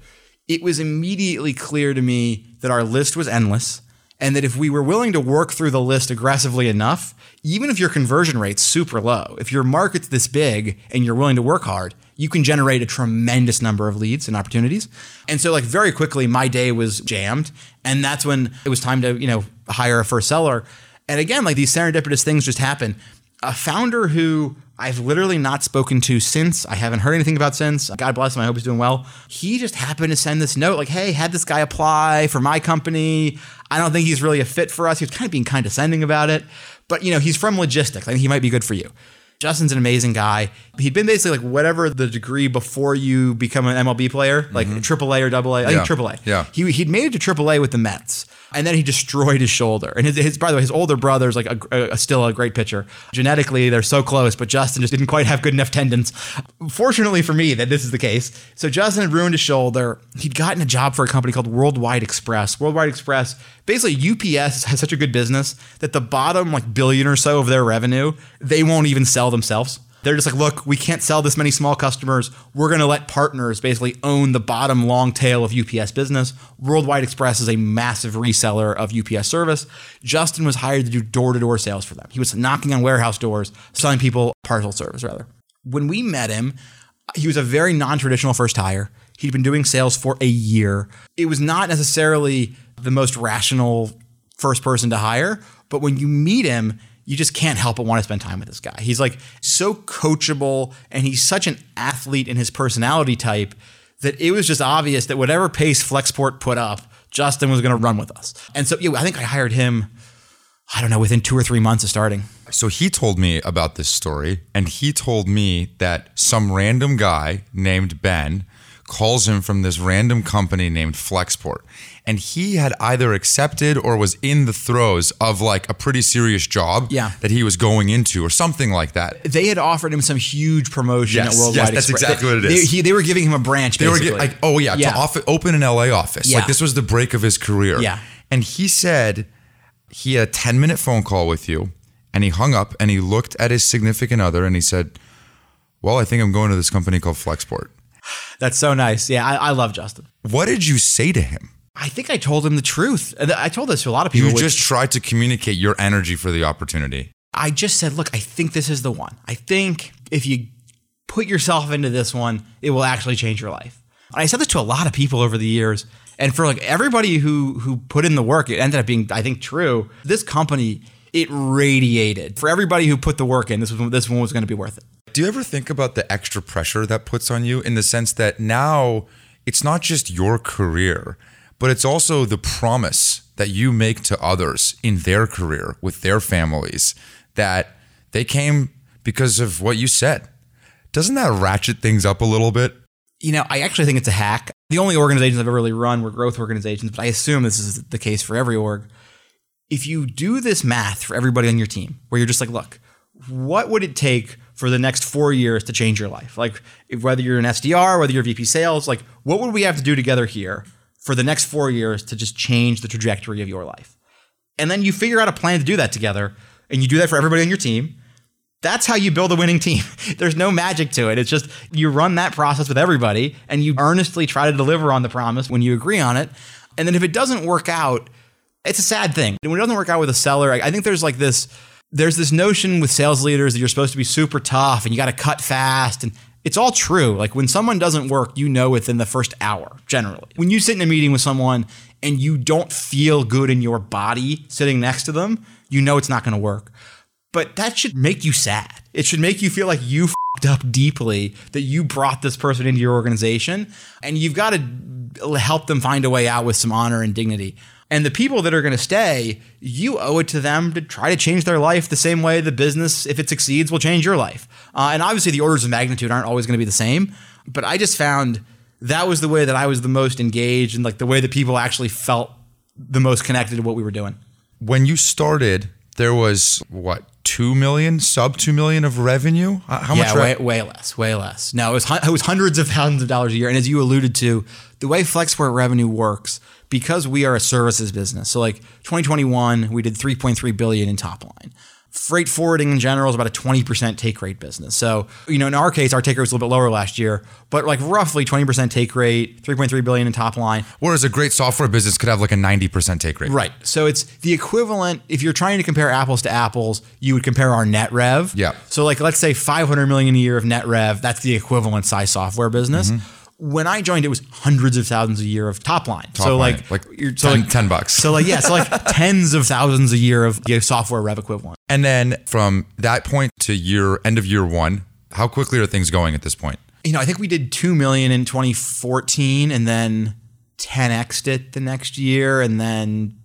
it was immediately clear to me that our list was endless and that if we were willing to work through the list aggressively enough, even if your conversion rate's super low, if your market's this big and you're willing to work hard, you can generate a tremendous number of leads and opportunities. And so like very quickly my day was jammed and that's when it was time to, you know, hire a first seller. And again, like these serendipitous things just happen. A founder who I've literally not spoken to since. I haven't heard anything about since. God bless him. I hope he's doing well. He just happened to send this note like, hey, had this guy apply for my company. I don't think he's really a fit for us. He was kind of being condescending about it. But, you know, he's from logistics. I think he might be good for you. Justin's an amazing guy. He'd been basically like whatever the degree before you become an MLB player, like mm-hmm. AAA or AA. I yeah. think AAA. Yeah. He, he'd made it to AAA with the Mets and then he destroyed his shoulder. And his, his by the way, his older brother's like a, a, still a great pitcher. Genetically, they're so close, but Justin just didn't quite have good enough tendons. Fortunately for me, that this is the case. So Justin had ruined his shoulder. He'd gotten a job for a company called Worldwide Express. Worldwide Express, basically UPS has such a good business that the bottom like billion or so of their revenue, they won't even sell themselves. They're just like, look, we can't sell this many small customers. We're going to let partners basically own the bottom long tail of UPS business. Worldwide Express is a massive reseller of UPS service. Justin was hired to do door to door sales for them. He was knocking on warehouse doors, selling people parcel service, rather. When we met him, he was a very non traditional first hire. He'd been doing sales for a year. It was not necessarily the most rational first person to hire, but when you meet him, you just can't help but want to spend time with this guy. He's like so coachable and he's such an athlete in his personality type that it was just obvious that whatever pace Flexport put up, Justin was going to run with us. And so, yeah, I think I hired him, I don't know, within two or three months of starting. So he told me about this story, and he told me that some random guy named Ben calls him from this random company named Flexport. And he had either accepted or was in the throes of like a pretty serious job yeah. that he was going into or something like that. They had offered him some huge promotion yes, at Worldwide Yes, that's Express. exactly what it is. They, he, they were giving him a branch basically. They were like, oh yeah, yeah. to off, open an LA office. Yeah. Like this was the break of his career. Yeah. And he said he had a 10 minute phone call with you and he hung up and he looked at his significant other and he said, well, I think I'm going to this company called Flexport. That's so nice. Yeah, I, I love Justin. What did you say to him? I think I told him the truth. Uh, I told this to a lot of people. You just tried to communicate your energy for the opportunity. I just said, look, I think this is the one. I think if you put yourself into this one, it will actually change your life. I said this to a lot of people over the years. And for like everybody who who put in the work, it ended up being, I think, true. This company, it radiated. For everybody who put the work in, this was this one was going to be worth it. Do you ever think about the extra pressure that puts on you in the sense that now it's not just your career, but it's also the promise that you make to others in their career with their families that they came because of what you said. Doesn't that ratchet things up a little bit? You know, I actually think it's a hack. The only organizations I've ever really run were growth organizations, but I assume this is the case for every org. If you do this math for everybody on your team, where you're just like, look, what would it take for the next four years to change your life? Like, whether you're an SDR, whether you're VP sales, like, what would we have to do together here for the next four years to just change the trajectory of your life? And then you figure out a plan to do that together, and you do that for everybody on your team. That's how you build a winning team. [laughs] There's no magic to it. It's just you run that process with everybody and you earnestly try to deliver on the promise when you agree on it. And then if it doesn't work out, it's a sad thing. When it doesn't work out with a seller, I think there's like this there's this notion with sales leaders that you're supposed to be super tough and you got to cut fast and it's all true. Like when someone doesn't work, you know within the first hour, generally. When you sit in a meeting with someone and you don't feel good in your body sitting next to them, you know it's not going to work. But that should make you sad. It should make you feel like you fucked up deeply that you brought this person into your organization and you've got to help them find a way out with some honor and dignity. And the people that are going to stay, you owe it to them to try to change their life the same way the business, if it succeeds, will change your life. Uh, and obviously, the orders of magnitude aren't always going to be the same. But I just found that was the way that I was the most engaged and like the way that people actually felt the most connected to what we were doing. When you started, there was what two million, sub two million of revenue. How yeah, much? Way, way less, way less. No, it was it was hundreds of thousands of dollars a year. And as you alluded to, the way Flexport revenue works, because we are a services business. So like 2021, we did 3.3 billion in top line. Freight forwarding in general is about a 20% take rate business. So, you know, in our case, our take rate was a little bit lower last year, but like roughly 20% take rate, 3.3 billion in top line. Whereas a great software business could have like a 90% take rate. Right. So it's the equivalent. If you're trying to compare apples to apples, you would compare our net rev. Yeah. So like, let's say 500 million a year of net rev. That's the equivalent size software business. Mm-hmm when I joined, it was hundreds of thousands a year of top line. Top so line. like, like you're so 10, like 10 bucks. So like, yeah, so like [laughs] tens of thousands a year of you know, software rev equivalent. And then from that point to year end of year one, how quickly are things going at this point? You know, I think we did 2 million in 2014 and then 10x it the next year and then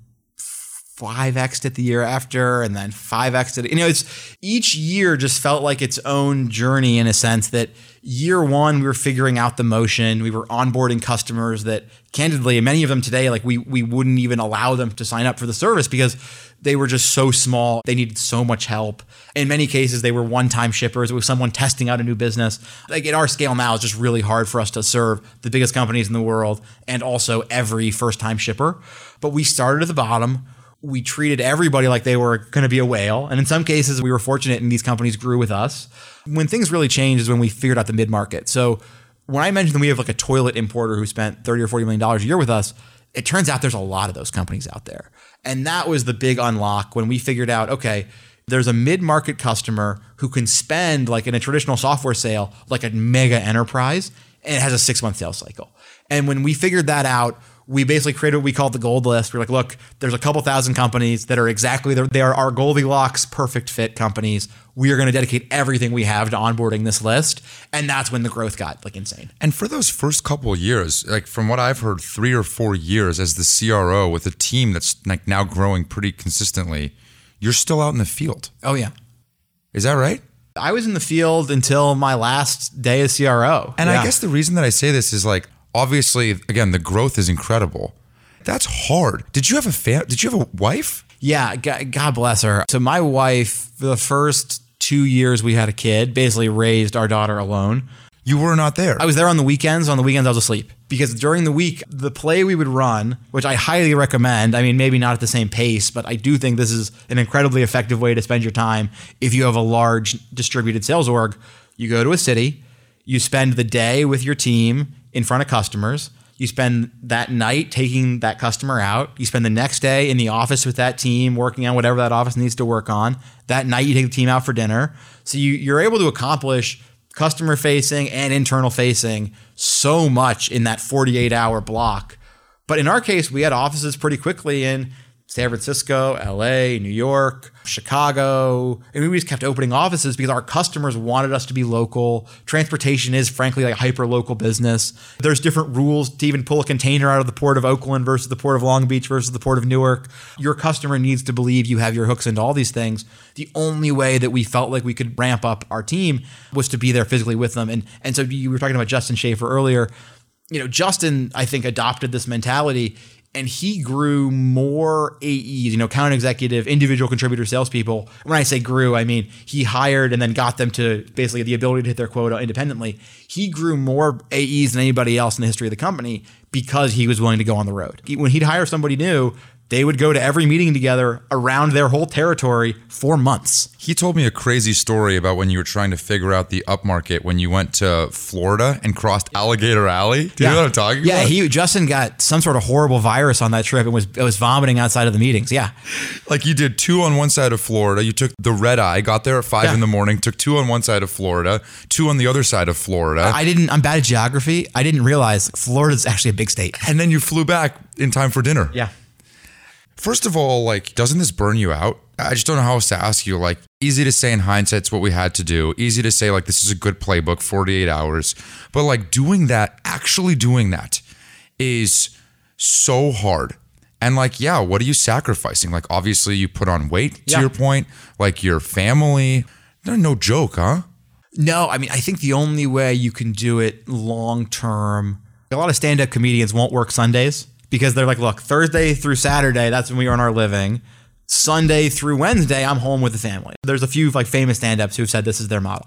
5x it the year after and then 5x it. You know, it's each year just felt like its own journey in a sense that year one, we were figuring out the motion. We were onboarding customers that candidly, many of them today, like we we wouldn't even allow them to sign up for the service because they were just so small. They needed so much help. In many cases, they were one-time shippers. It was someone testing out a new business. Like at our scale now, it's just really hard for us to serve the biggest companies in the world and also every first-time shipper. But we started at the bottom we treated everybody like they were going to be a whale. And in some cases, we were fortunate and these companies grew with us. When things really changed is when we figured out the mid market. So when I mentioned that we have like a toilet importer who spent 30 or 40 million dollars a year with us, it turns out there's a lot of those companies out there. And that was the big unlock when we figured out, okay, there's a mid-market customer who can spend like in a traditional software sale, like a mega enterprise, and it has a six-month sales cycle. And when we figured that out, we basically created what we called the gold list. We're like, look, there's a couple thousand companies that are exactly they are our Goldilocks perfect fit companies. We are going to dedicate everything we have to onboarding this list, and that's when the growth got like insane. And for those first couple years, like from what I've heard, three or four years as the CRO with a team that's like now growing pretty consistently, you're still out in the field. Oh yeah, is that right? I was in the field until my last day as CRO. And yeah. I guess the reason that I say this is like obviously, again, the growth is incredible. That's hard. Did you have a fam- Did you have a wife? Yeah, God bless her. So my wife, the first two years we had a kid, basically raised our daughter alone. You were not there. I was there on the weekends. On the weekends, I was asleep because during the week, the play we would run, which I highly recommend. I mean, maybe not at the same pace, but I do think this is an incredibly effective way to spend your time if you have a large distributed sales org. You go to a city, you spend the day with your team in front of customers. You spend that night taking that customer out. You spend the next day in the office with that team working on whatever that office needs to work on. That night you take the team out for dinner. So you, you're able to accomplish customer facing and internal facing so much in that 48 hour block. But in our case, we had offices pretty quickly in San Francisco, LA, New York, Chicago. And we just kept opening offices because our customers wanted us to be local. Transportation is frankly like hyper local business. There's different rules to even pull a container out of the port of Oakland versus the port of Long Beach versus the port of Newark. Your customer needs to believe you have your hooks into all these things. The only way that we felt like we could ramp up our team was to be there physically with them. And and so you were talking about Justin Schaefer earlier. You know, Justin, I think, adopted this mentality and he grew more AEs, you know, account executive, individual contributor salespeople. When I say grew, I mean he hired and then got them to basically the ability to hit their quota independently. He grew more AEs than anybody else in the history of the company because he was willing to go on the road. When he'd hire somebody new, they would go to every meeting together around their whole territory for months. He told me a crazy story about when you were trying to figure out the upmarket when you went to Florida and crossed Alligator Alley. Do you know what I'm talking yeah, about? Yeah, he Justin got some sort of horrible virus on that trip and was was vomiting outside of the meetings. Yeah. Like you did two on one side of Florida. You took the red eye, got there at five Yeah. in the morning, took two on one side of Florida, two on the other side of Florida. I didn't I'm bad at geography. I didn't realize Florida's actually a big state. and then you flew back in time for dinner. Yeah. First of all, like, doesn't this burn you out? I just don't know how else to ask you. Like, easy to say in hindsight, it's what we had to do. Easy to say, like, this is a good playbook, 48 hours. But, like, doing that, actually doing that is so hard. And, like, yeah, what are you sacrificing? Like, obviously, you put on weight, to Yeah. your point, like, your family. They're no joke, huh? No, I mean, I think the only way you can do it long term, a lot of stand up comedians won't work Sundays because they're like, look, Thursday through Saturday, that's when we earn our living. Sunday through Wednesday, I'm home with the family. There's a few like famous stand ups who've said this is their model.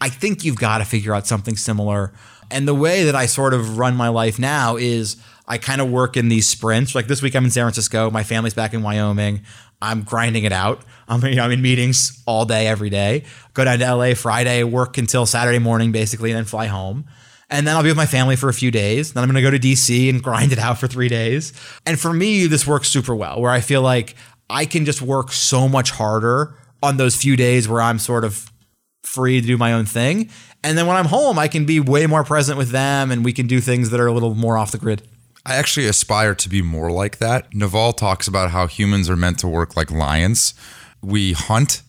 I think you've got to figure out something similar. And the way that I sort of run my life now is I kind of work in these sprints. Like this week, I'm in San Francisco. My family's back in Wyoming. I'm grinding it out. I'm, you know, I'm in meetings all day, every day. Go down to LA Friday, work until Saturday morning, basically, and then fly home. And then I'll be with my family for a few days. Then I'm going to go to DC and grind it out for three days. And for me, this works super well, where I feel like I can just work so much harder on those few days where I'm sort of free to do my own thing. And then when I'm home, I can be way more present with them and we can do things that are a little more off the grid. I actually aspire to be more like that. Naval talks about how humans are meant to work like lions. We hunt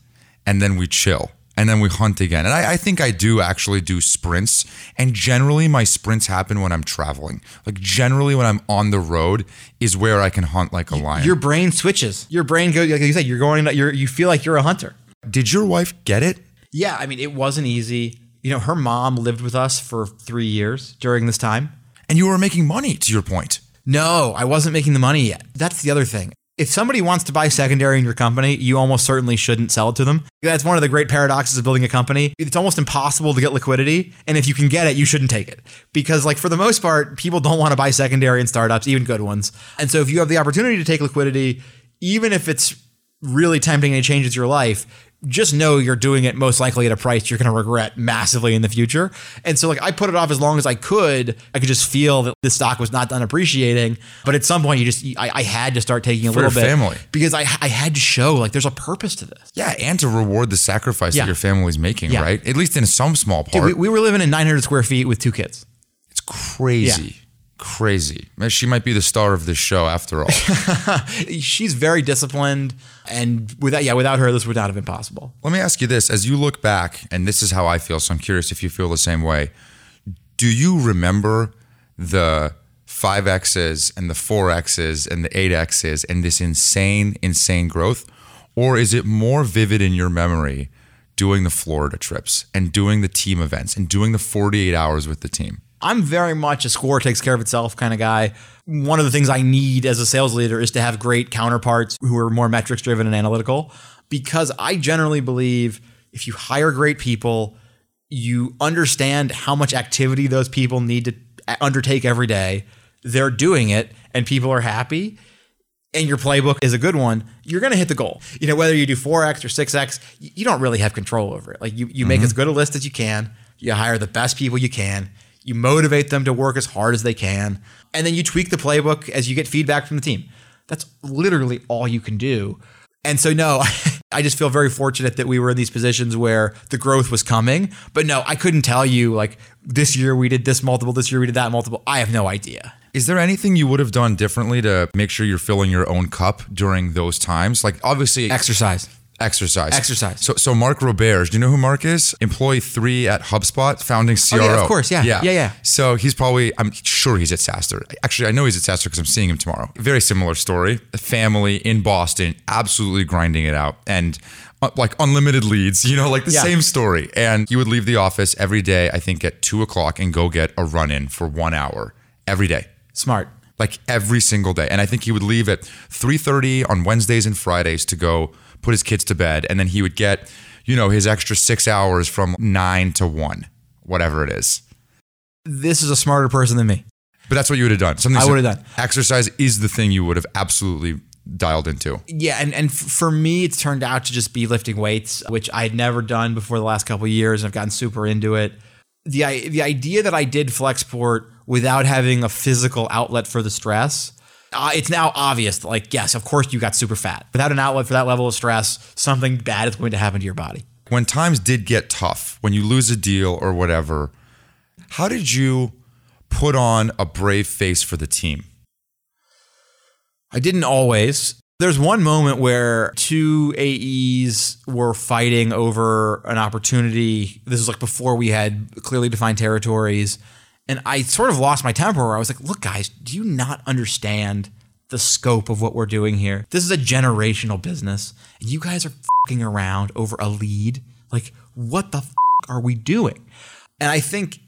and then we chill and then we hunt again. And I, I think I do actually do sprints. And generally, my sprints happen when I'm traveling. Like, generally, when I'm on the road is where I can hunt like a lion. Your brain switches. Your brain goes, like you said, you're going, you're, you feel like you're a hunter. Did your wife get it? Yeah, I mean, it wasn't easy. You know, her mom lived with us for three years during this time. And you were making money, to your point. No, I wasn't making the money yet. That's the other thing. If somebody wants to buy secondary in your company, you almost certainly shouldn't sell it to them. That's one of the great paradoxes of building a company. It's almost impossible to get liquidity. And if you can get it, you shouldn't take it. Because, like, for the most part, people don't want to buy secondary in startups, even good ones. And so if you have the opportunity to take liquidity, even if it's really tempting and it changes your life, just know you're doing it most likely at a price you're going to regret massively in the future. And so, like, I put it off as long as I could. I could just feel that the stock was not done appreciating. But at some point, you just, I, I had to start taking a For little bit family. because I, I had to show like there's a purpose to this. Yeah, and to reward the sacrifice Yeah. that your family's making, Yeah. right? At least in some small part. We, we were living in 900 square feet with two kids. It's crazy. Crazy. She might be the star of this show after all. [laughs] She's very disciplined, and without, yeah, without her, this would not have been possible. Let me ask you this as you look back, and this is how I feel, so I'm curious if you feel the same way. Do you remember the 5Xs and the 4Xs and the 8Xs and this insane, insane growth? Or is it more vivid in your memory doing the Florida trips and doing the team events and doing the 48 hours with the team? I'm very much a score takes care of itself kind of guy. One of the things I need as a sales leader is to have great counterparts who are more metrics driven and analytical because I generally believe if you hire great people, you understand how much activity those people need to undertake every day. They're doing it and people are happy and your playbook is a good one, you're going to hit the goal. You know, whether you do 4x or 6X, you don't really have control over it. Like you, you make mm-hmm. as good a list as you can, you hire the best people you can, you motivate them to work as hard as they can, and then you tweak the playbook as you get feedback from the team. That's literally all you can do. And so, no, [laughs] I just feel very fortunate that we were in these positions where the growth was coming. But no, I couldn't tell you like this year we did this multiple, this year we did that multiple. I have no idea. Is there anything you would have done differently to make sure you're filling your own cup during those times? Like obviously Exercise. Exercise. Exercise. So so Mark Roberge, do you know who Mark is? Employee 3 at HubSpot, founding CRO. Oh, yeah, of course, yeah. Yeah, yeah. So he's probably I'm sure he's at SaaStr. Actually, I know he's at SaaStr because I'm seeing him tomorrow. Very similar story. A family in Boston, absolutely grinding it out and uh, like unlimited leads, you know, like the Yeah. same story. And he would leave the office every day, I think at two o'clock, and go get a run in for one hour every day Smart. like every single day. And I think he would leave at 3:30 on Wednesdays and Fridays to go put his kids to bed and then he would get, you know, his extra 6 hours from 9 to 1, whatever it is. This is a smarter person than me. But that's what you would have done. Something I would have done. Exercise is the thing you would have absolutely dialed into. Yeah, and, and for me, it's turned out to just be lifting weights, which I had never done before the last couple of years. I've gotten super into it. The the idea that I did Flexport without having a physical outlet for the stress, uh, it's now obvious. that, Like, yes, of course you got super fat. Without an outlet for that level of stress, something bad is going to happen to your body. When times did get tough, when you lose a deal or whatever, how did you put on a brave face for the team? I didn't always. There's one moment where two AEs were fighting over an opportunity. This was like before we had clearly defined territories. And I sort of lost my temper where I was like, look, guys, do you not understand the scope of what we're doing here? This is a generational business. And you guys are fucking around over a lead. Like, what the f- are we doing? And I think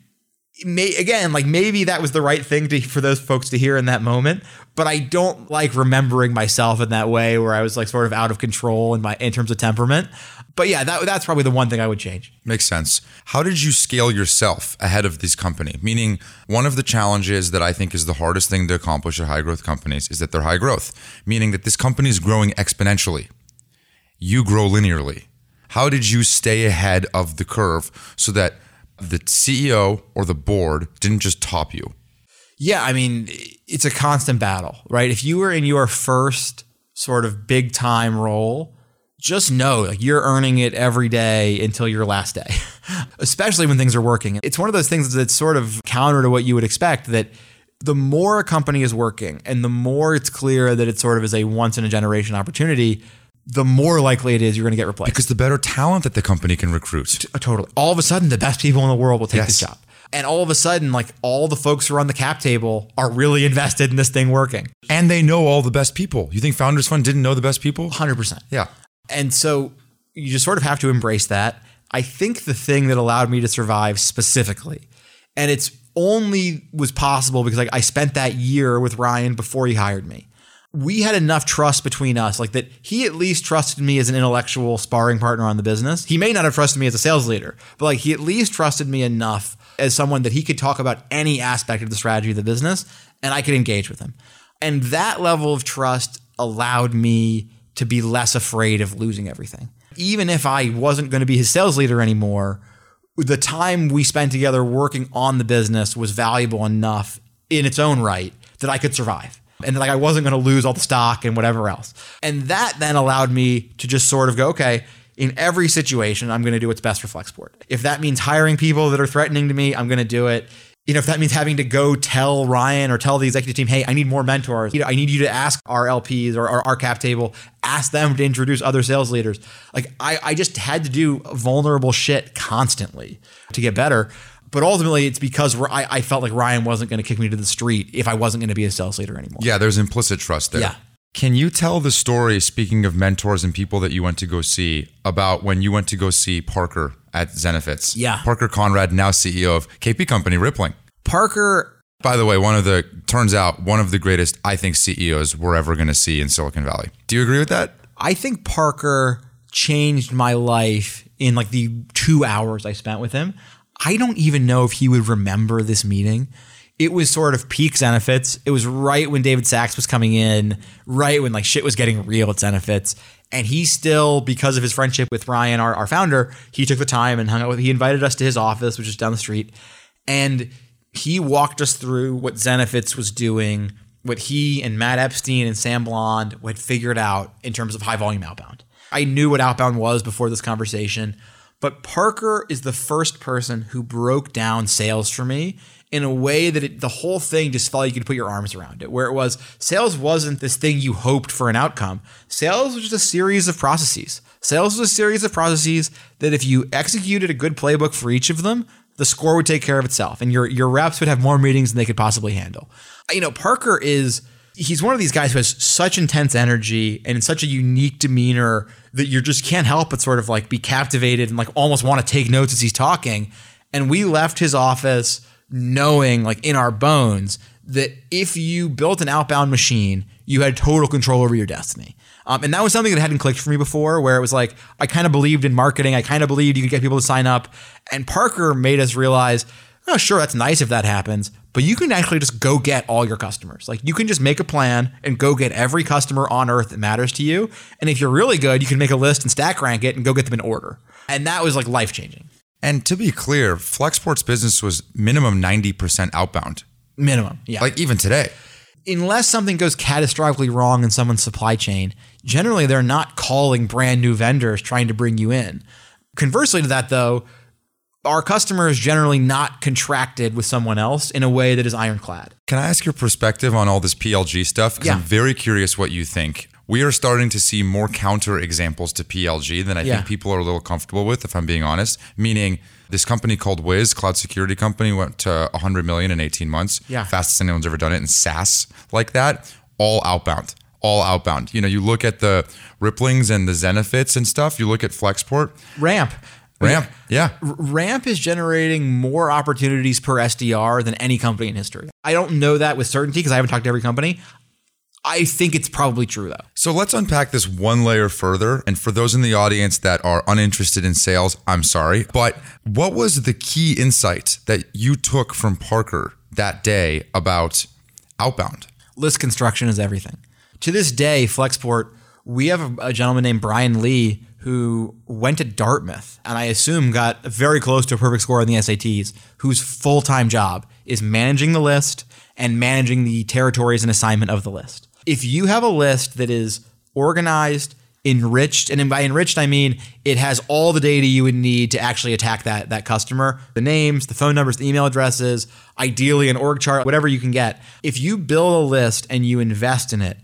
may again like maybe that was the right thing to for those folks to hear in that moment but i don't like remembering myself in that way where i was like sort of out of control in my in terms of temperament but yeah that, that's probably the one thing i would change Makes sense. How did you scale yourself ahead of this company? Meaning, one of the challenges that I think is the hardest thing to accomplish at high growth companies is that they're high growth, meaning that this company is growing exponentially. You grow linearly. How did you stay ahead of the curve so that the CEO or the board didn't just top you? yeah i mean it's a constant battle right if you were in your first sort of big time role just know like you're earning it every day until your last day [laughs] especially when things are working it's one of those things that's sort of counter to what you would expect that the more a company is working and the more it's clear that it sort of is a once in a generation opportunity the more likely it is you're going to get replaced Because the better talent that the company can recruit. Uh, totally all of a sudden the best people in the world will take Yes. job and all of a sudden like all the folks who are on the cap table are really invested in this thing working And they know all the best people. You think Founders Fund didn't know the best people? 100% Yeah. And so you just sort of have to embrace that. I think the thing that allowed me to survive specifically, and it's only was possible because like I spent that year with Ryan before he hired me. We had enough trust between us, like that he at least trusted me as an intellectual sparring partner on the business. He may not have trusted me as a sales leader, but like he at least trusted me enough as someone that he could talk about any aspect of the strategy of the business and I could engage with him. And that level of trust allowed me to be less afraid of losing everything. Even if I wasn't going to be his sales leader anymore, the time we spent together working on the business was valuable enough in its own right that I could survive. And like I wasn't going to lose all the stock and whatever else. And that then allowed me to just sort of go, okay, in every situation, I'm going to do what's best for Flexport. If that means hiring people that are threatening to me, I'm going to do it. You know, if that means having to go tell Ryan or tell the executive team, hey, I need more mentors. You know, I need you to ask our LPs or our, our cap table, ask them to introduce other sales leaders. Like I, I just had to do vulnerable shit constantly to get better. But ultimately, it's because I, I felt like Ryan wasn't going to kick me to the street if I wasn't going to be a sales leader anymore. Yeah, there's implicit trust there. Yeah. Can you tell the story, speaking of mentors and people that you went to go see, about when you went to go see Parker at Zenefits? Yeah. Parker Conrad, now CEO of KP Company Rippling. Parker, By the way, one of the, turns out, one of the greatest, I think, CEOs we're ever going to see in Silicon Valley. Do you agree with that? I think Parker changed my life in like the two hours I spent with him. I don't even know if he would remember this meeting. It was sort of peak Zenefits. It was right when David Sacks was coming in, right when like shit was getting real at Zenefits. And he still, because of his friendship with Ryan, our, our founder, he took the time and hung out with, he invited us to his office, which is down the street. And he walked us through what Zenefits was doing, what he and Matt Epstein and Sam Blond had figured out in terms of high volume outbound. I knew what outbound was before this conversation, but Parker is the first person who broke down sales for me in a way that it, the whole thing just felt like you could put your arms around it. Where it was sales wasn't this thing you hoped for an outcome. Sales was just a series of processes. Sales was a series of processes that if you executed a good playbook for each of them, the score would take care of itself, and your your reps would have more meetings than they could possibly handle. You know, Parker is he's one of these guys who has such intense energy and such a unique demeanor that you just can't help but sort of like be captivated and like almost want to take notes as he's talking. And we left his office knowing like in our bones that if you built an outbound machine, you had total control over your destiny. Um, and that was something that hadn't clicked for me before, where it was like, I kind of believed in marketing. I kind of believed you could get people to sign up. And Parker made us realize, oh, sure, that's nice if that happens, but you can actually just go get all your customers. Like you can just make a plan and go get every customer on earth that matters to you. And if you're really good, you can make a list and stack rank it and go get them in order. And that was like life changing. And to be clear, Flexport's business was minimum 90% outbound. Minimum. Yeah. Like even today. Unless something goes catastrophically wrong in someone's supply chain, generally they're not calling brand new vendors trying to bring you in. Conversely to that, though, our customer is generally not contracted with someone else in a way that is ironclad. Can I ask your perspective on all this PLG stuff? Because Yeah. I'm very curious what you think. We are starting to see more counter examples to PLG than I Yeah. think people are a little comfortable with, if I'm being honest. Meaning, this company called Wiz, cloud security company, went to 100 million in 18 months. Yeah. Fastest anyone's ever done it in SaaS like that. All outbound. All outbound. You know, you look at the Ripplings and the Zenefits and stuff. You look at Flexport, Ramp. Ramp. Yeah. Ramp is generating more opportunities per SDR than any company in history. I don't know that with certainty because I haven't talked to every company. I think it's probably true though. So let's unpack this one layer further. And for those in the audience that are uninterested in sales, I'm sorry. But what was the key insight that you took from Parker that day about outbound? List construction is everything. To this day, Flexport, we have a, gentleman named Brian Lee who went to Dartmouth and I assume got very close to a perfect score on the SATs, whose full time job is managing the list and managing the territories and assignment of the list. If you have a list that is organized, enriched, and by enriched I mean it has all the data you would need to actually attack that that customer, the names, the phone numbers, the email addresses, ideally an org chart, whatever you can get. If you build a list and you invest in it,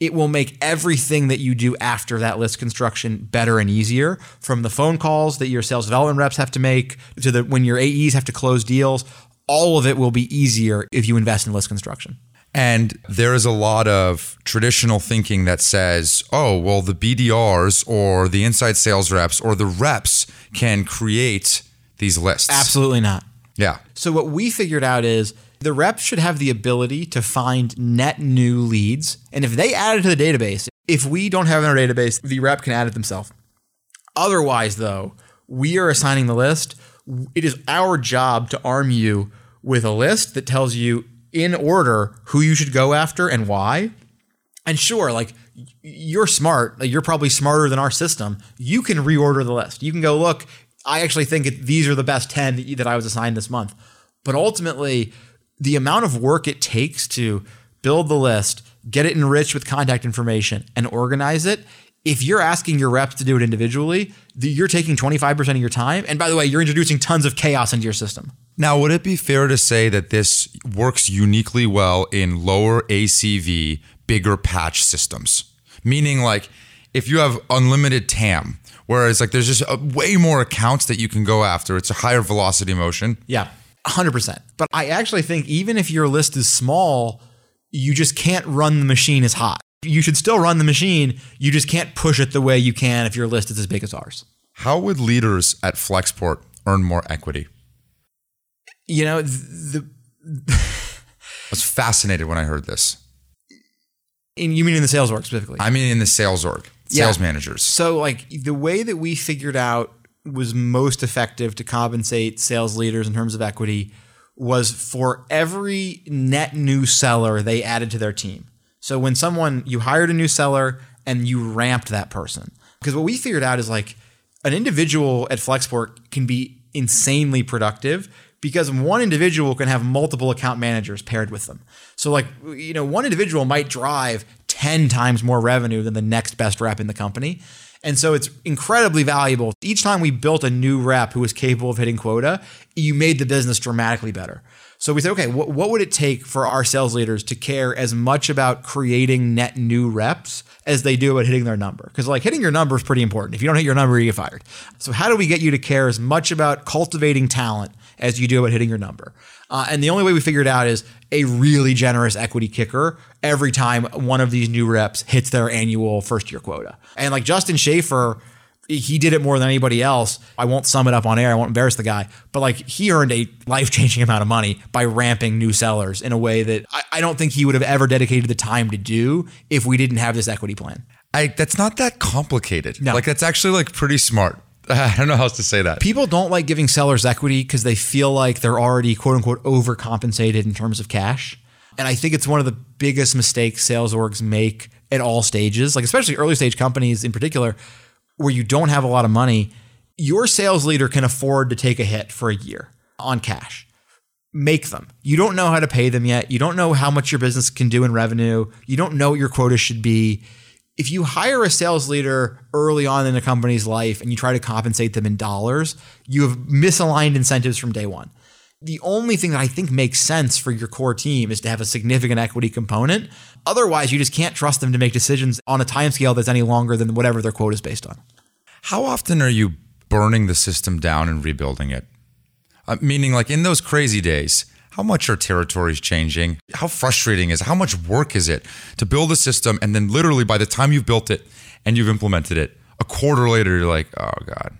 it will make everything that you do after that list construction better and easier from the phone calls that your sales development reps have to make to the when your AEs have to close deals all of it will be easier if you invest in list construction And there is a lot of traditional thinking that says, oh, well, the BDRs or the inside sales reps or the reps can create these lists. absolutely not Yeah. so what we figured out is the reps should have the ability to find net new leads and if they add it to the database if we don't have it in our database the rep can add it themselves Otherwise, though, we are assigning the list. It is our job to arm you with a list that tells you in order who you should go after and why. And sure, like you're smart, like, you're probably smarter than our system. You can reorder the list. You can go, look, I actually think these are the best 10 that, I was assigned this month. But ultimately, the amount of work it takes to build the list, get it enriched with contact information, and organize it. If you're asking your reps to do it individually, you're taking 25% of your time. And by the way, you're introducing tons of chaos into your system. Now, would it be fair to say that this works uniquely well in lower ACV, bigger patch systems? Meaning, like, if you have unlimited TAM, whereas like there's just a, way more accounts that you can go after, it's a higher velocity motion. Yeah, 100%. But I actually think even if your list is small, you just can't run the machine as hot. You should still run the machine. You just can't push it the way you can if your list is as big as ours. How would leaders at Flexport earn more equity? You know, the I was fascinated when I heard this. in, you mean in the sales org specifically? I mean, in the sales org, Yeah. sales managers. So, like, the way that we figured out was most effective to compensate sales leaders in terms of equity was for every net new seller they added to their team. So, when someone, you hired a new seller and you ramped that person. Because what we figured out is like an individual at Flexport can be insanely productive because one individual can have multiple account managers paired with them. So like you know one individual might drive 10 times more revenue than the next best rep in the company. And so it's incredibly valuable. Each time we built a new rep who was capable of hitting quota, you made the business dramatically better. So we say, okay, what, what would it take for our sales leaders to care as much about creating net new reps as they do about hitting their number? Because like hitting your number is pretty important. If you don't hit your number, you get fired. So how do we get you to care as much about cultivating talent as you do about hitting your number? Uh, and the only way we figured out is a really generous equity kicker every time one of these new reps hits their annual first year quota. And like Justin Schaefer, he did it more than anybody else. I won't sum it up on air. I won't embarrass the guy, but like he earned a life changing amount of money by ramping new sellers in a way that I, I, don't think he would have ever dedicated the time to do if we didn't have this equity plan. I, that's not that complicated. No. Like that's actually like pretty smart. [laughs] I don't know how else to say that. People don't like giving sellers equity because they feel like they're already quote unquote overcompensated in terms of cash. And I think it's one of the biggest mistakes sales orgs make at all stages, like especially early stage companies in particular where you don't have a lot of money, your sales leader can afford to take a hit for a year on cash. Make them. You don't know how to pay them yet. You don't know how much your business can do in revenue. You don't know what your quota should be. If you hire a sales leader early on in a company's life and you try to compensate them in dollars, you have misaligned incentives from day one. The only thing that I think makes sense for your core team is to have a significant equity component. Otherwise, you just can't trust them to make decisions on a timescale that's any longer than whatever their quote is based on. How often are you burning the system down and rebuilding it? Uh, meaning, like in those crazy days, how much are territories changing? How frustrating is it? How much work is it to build a system and then literally by the time you've built it and you've implemented it, a quarter later you're like, oh God.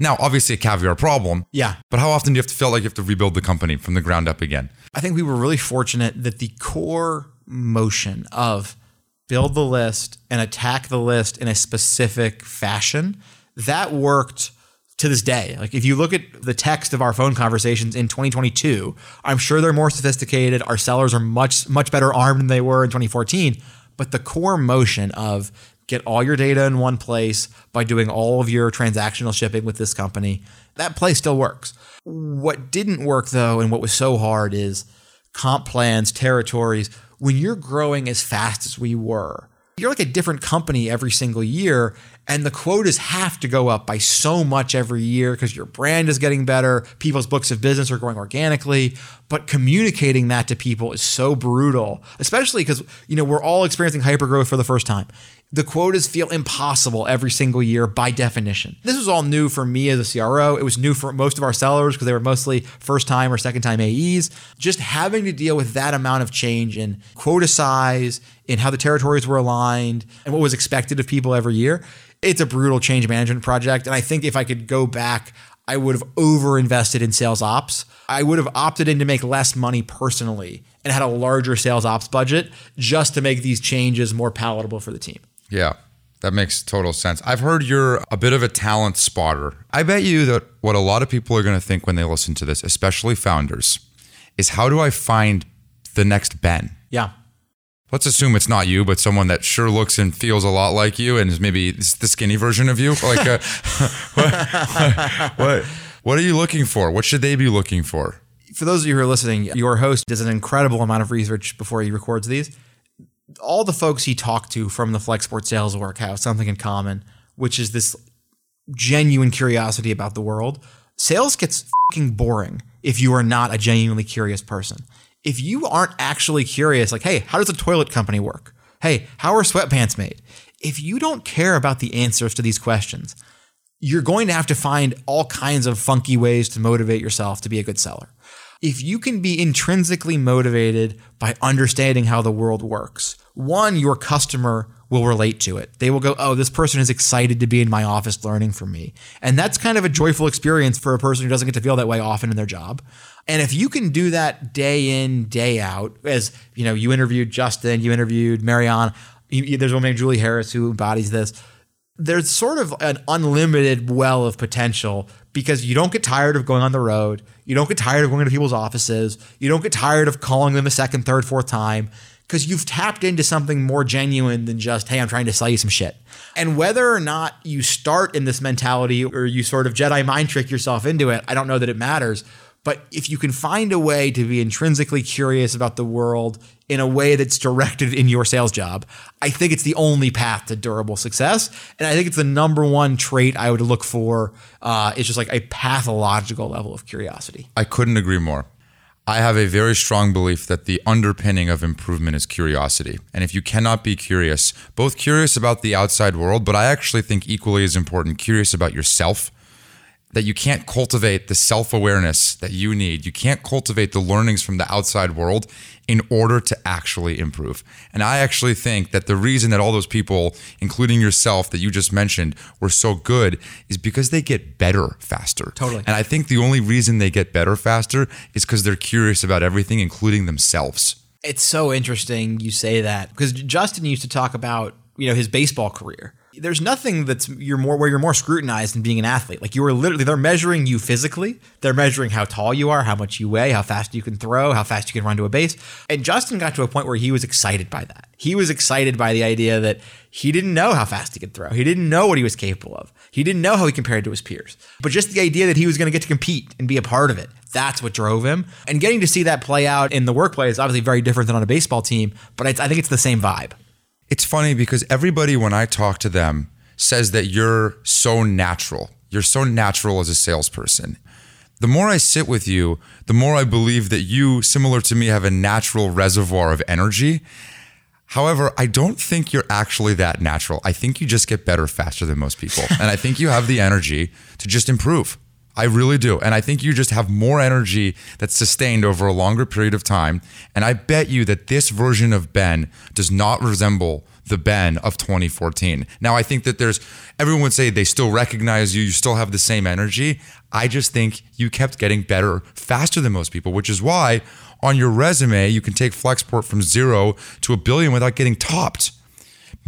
Now, obviously a caviar problem. Yeah. But how often do you have to feel like you have to rebuild the company from the ground up again? I think we were really fortunate that the core motion of build the list and attack the list in a specific fashion, that worked to this day. Like if you look at the text of our phone conversations in 2022, I'm sure they're more sophisticated. Our sellers are much much better armed than they were in 2014, but the core motion of get all your data in one place by doing all of your transactional shipping with this company, that play still works. What didn't work though and what was so hard is comp plans, territories, when you're growing as fast as we were, you're like a different company every single year and the quotas have to go up by so much every year because your brand is getting better people's books of business are growing organically but communicating that to people is so brutal especially because you know we're all experiencing hypergrowth for the first time the quotas feel impossible every single year by definition. This was all new for me as a CRO. It was new for most of our sellers because they were mostly first time or second time AEs. Just having to deal with that amount of change in quota size, in how the territories were aligned, and what was expected of people every year, it's a brutal change management project. And I think if I could go back, I would have over invested in sales ops. I would have opted in to make less money personally and had a larger sales ops budget just to make these changes more palatable for the team. Yeah. That makes total sense. I've heard you're a bit of a talent spotter. I bet you that what a lot of people are going to think when they listen to this, especially founders, is how do I find the next Ben? Yeah. Let's assume it's not you, but someone that sure looks and feels a lot like you and is maybe the skinny version of you. Like, uh, a, [laughs] what, what, what are you looking for? What should they be looking for? For those of you who are listening, your host does an incredible amount of research before he records these all the folks he talked to from the Flexport sales work have something in common, which is this genuine curiosity about the world. Sales gets fucking boring if you are not a genuinely curious person. If you aren't actually curious, like, hey, how does a toilet company work? Hey, how are sweatpants made? If you don't care about the answers to these questions, you're going to have to find all kinds of funky ways to motivate yourself to be a good seller if you can be intrinsically motivated by understanding how the world works, one, your customer will relate to it. They will go, oh, this person is excited to be in my office learning from me. And that's kind of a joyful experience for a person who doesn't get to feel that way often in their job. And if you can do that day in, day out, as you know, you interviewed Justin, you interviewed Marianne, there's a woman named Julie Harris who embodies this. There's sort of an unlimited well of potential because you don't get tired of going on the road. You don't get tired of going to people's offices. You don't get tired of calling them a second, third, fourth time because you've tapped into something more genuine than just, hey, I'm trying to sell you some shit. And whether or not you start in this mentality or you sort of Jedi mind trick yourself into it, I don't know that it matters. But if you can find a way to be intrinsically curious about the world in a way that's directed in your sales job, I think it's the only path to durable success. And I think it's the number one trait I would look for. Uh, it's just like a pathological level of curiosity. I couldn't agree more. I have a very strong belief that the underpinning of improvement is curiosity. And if you cannot be curious, both curious about the outside world, but I actually think equally as important, curious about yourself, that you can't cultivate the self awareness that you need. You can't cultivate the learnings from the outside world in order to actually improve. And I actually think that the reason that all those people, including yourself that you just mentioned, were so good is because they get better faster. Totally. And I think the only reason they get better faster is because they're curious about everything, including themselves. It's so interesting you say that because Justin used to talk about you know his baseball career there's nothing that's you're more where you're more scrutinized than being an athlete. Like you are literally they're measuring you physically. They're measuring how tall you are, how much you weigh, how fast you can throw, how fast you can run to a base. And Justin got to a point where he was excited by that. He was excited by the idea that he didn't know how fast he could throw. He didn't know what he was capable of. He didn't know how he compared to his peers. But just the idea that he was going to get to compete and be a part of it. That's what drove him. And getting to see that play out in the workplace is obviously very different than on a baseball team, but I think it's the same vibe. It's funny because everybody, when I talk to them, says that you're so natural. You're so natural as a salesperson. The more I sit with you, the more I believe that you, similar to me, have a natural reservoir of energy. However, I don't think you're actually that natural. I think you just get better faster than most people. and I think you have the energy to just improve. I really do. And I think you just have more energy that's sustained over a longer period of time. And I bet you that this version of Ben does not resemble the Ben of 2014. Now, I think that there's, everyone would say they still recognize you, you still have the same energy. I just think you kept getting better faster than most people, which is why on your resume, you can take Flexport from zero to a billion without getting topped.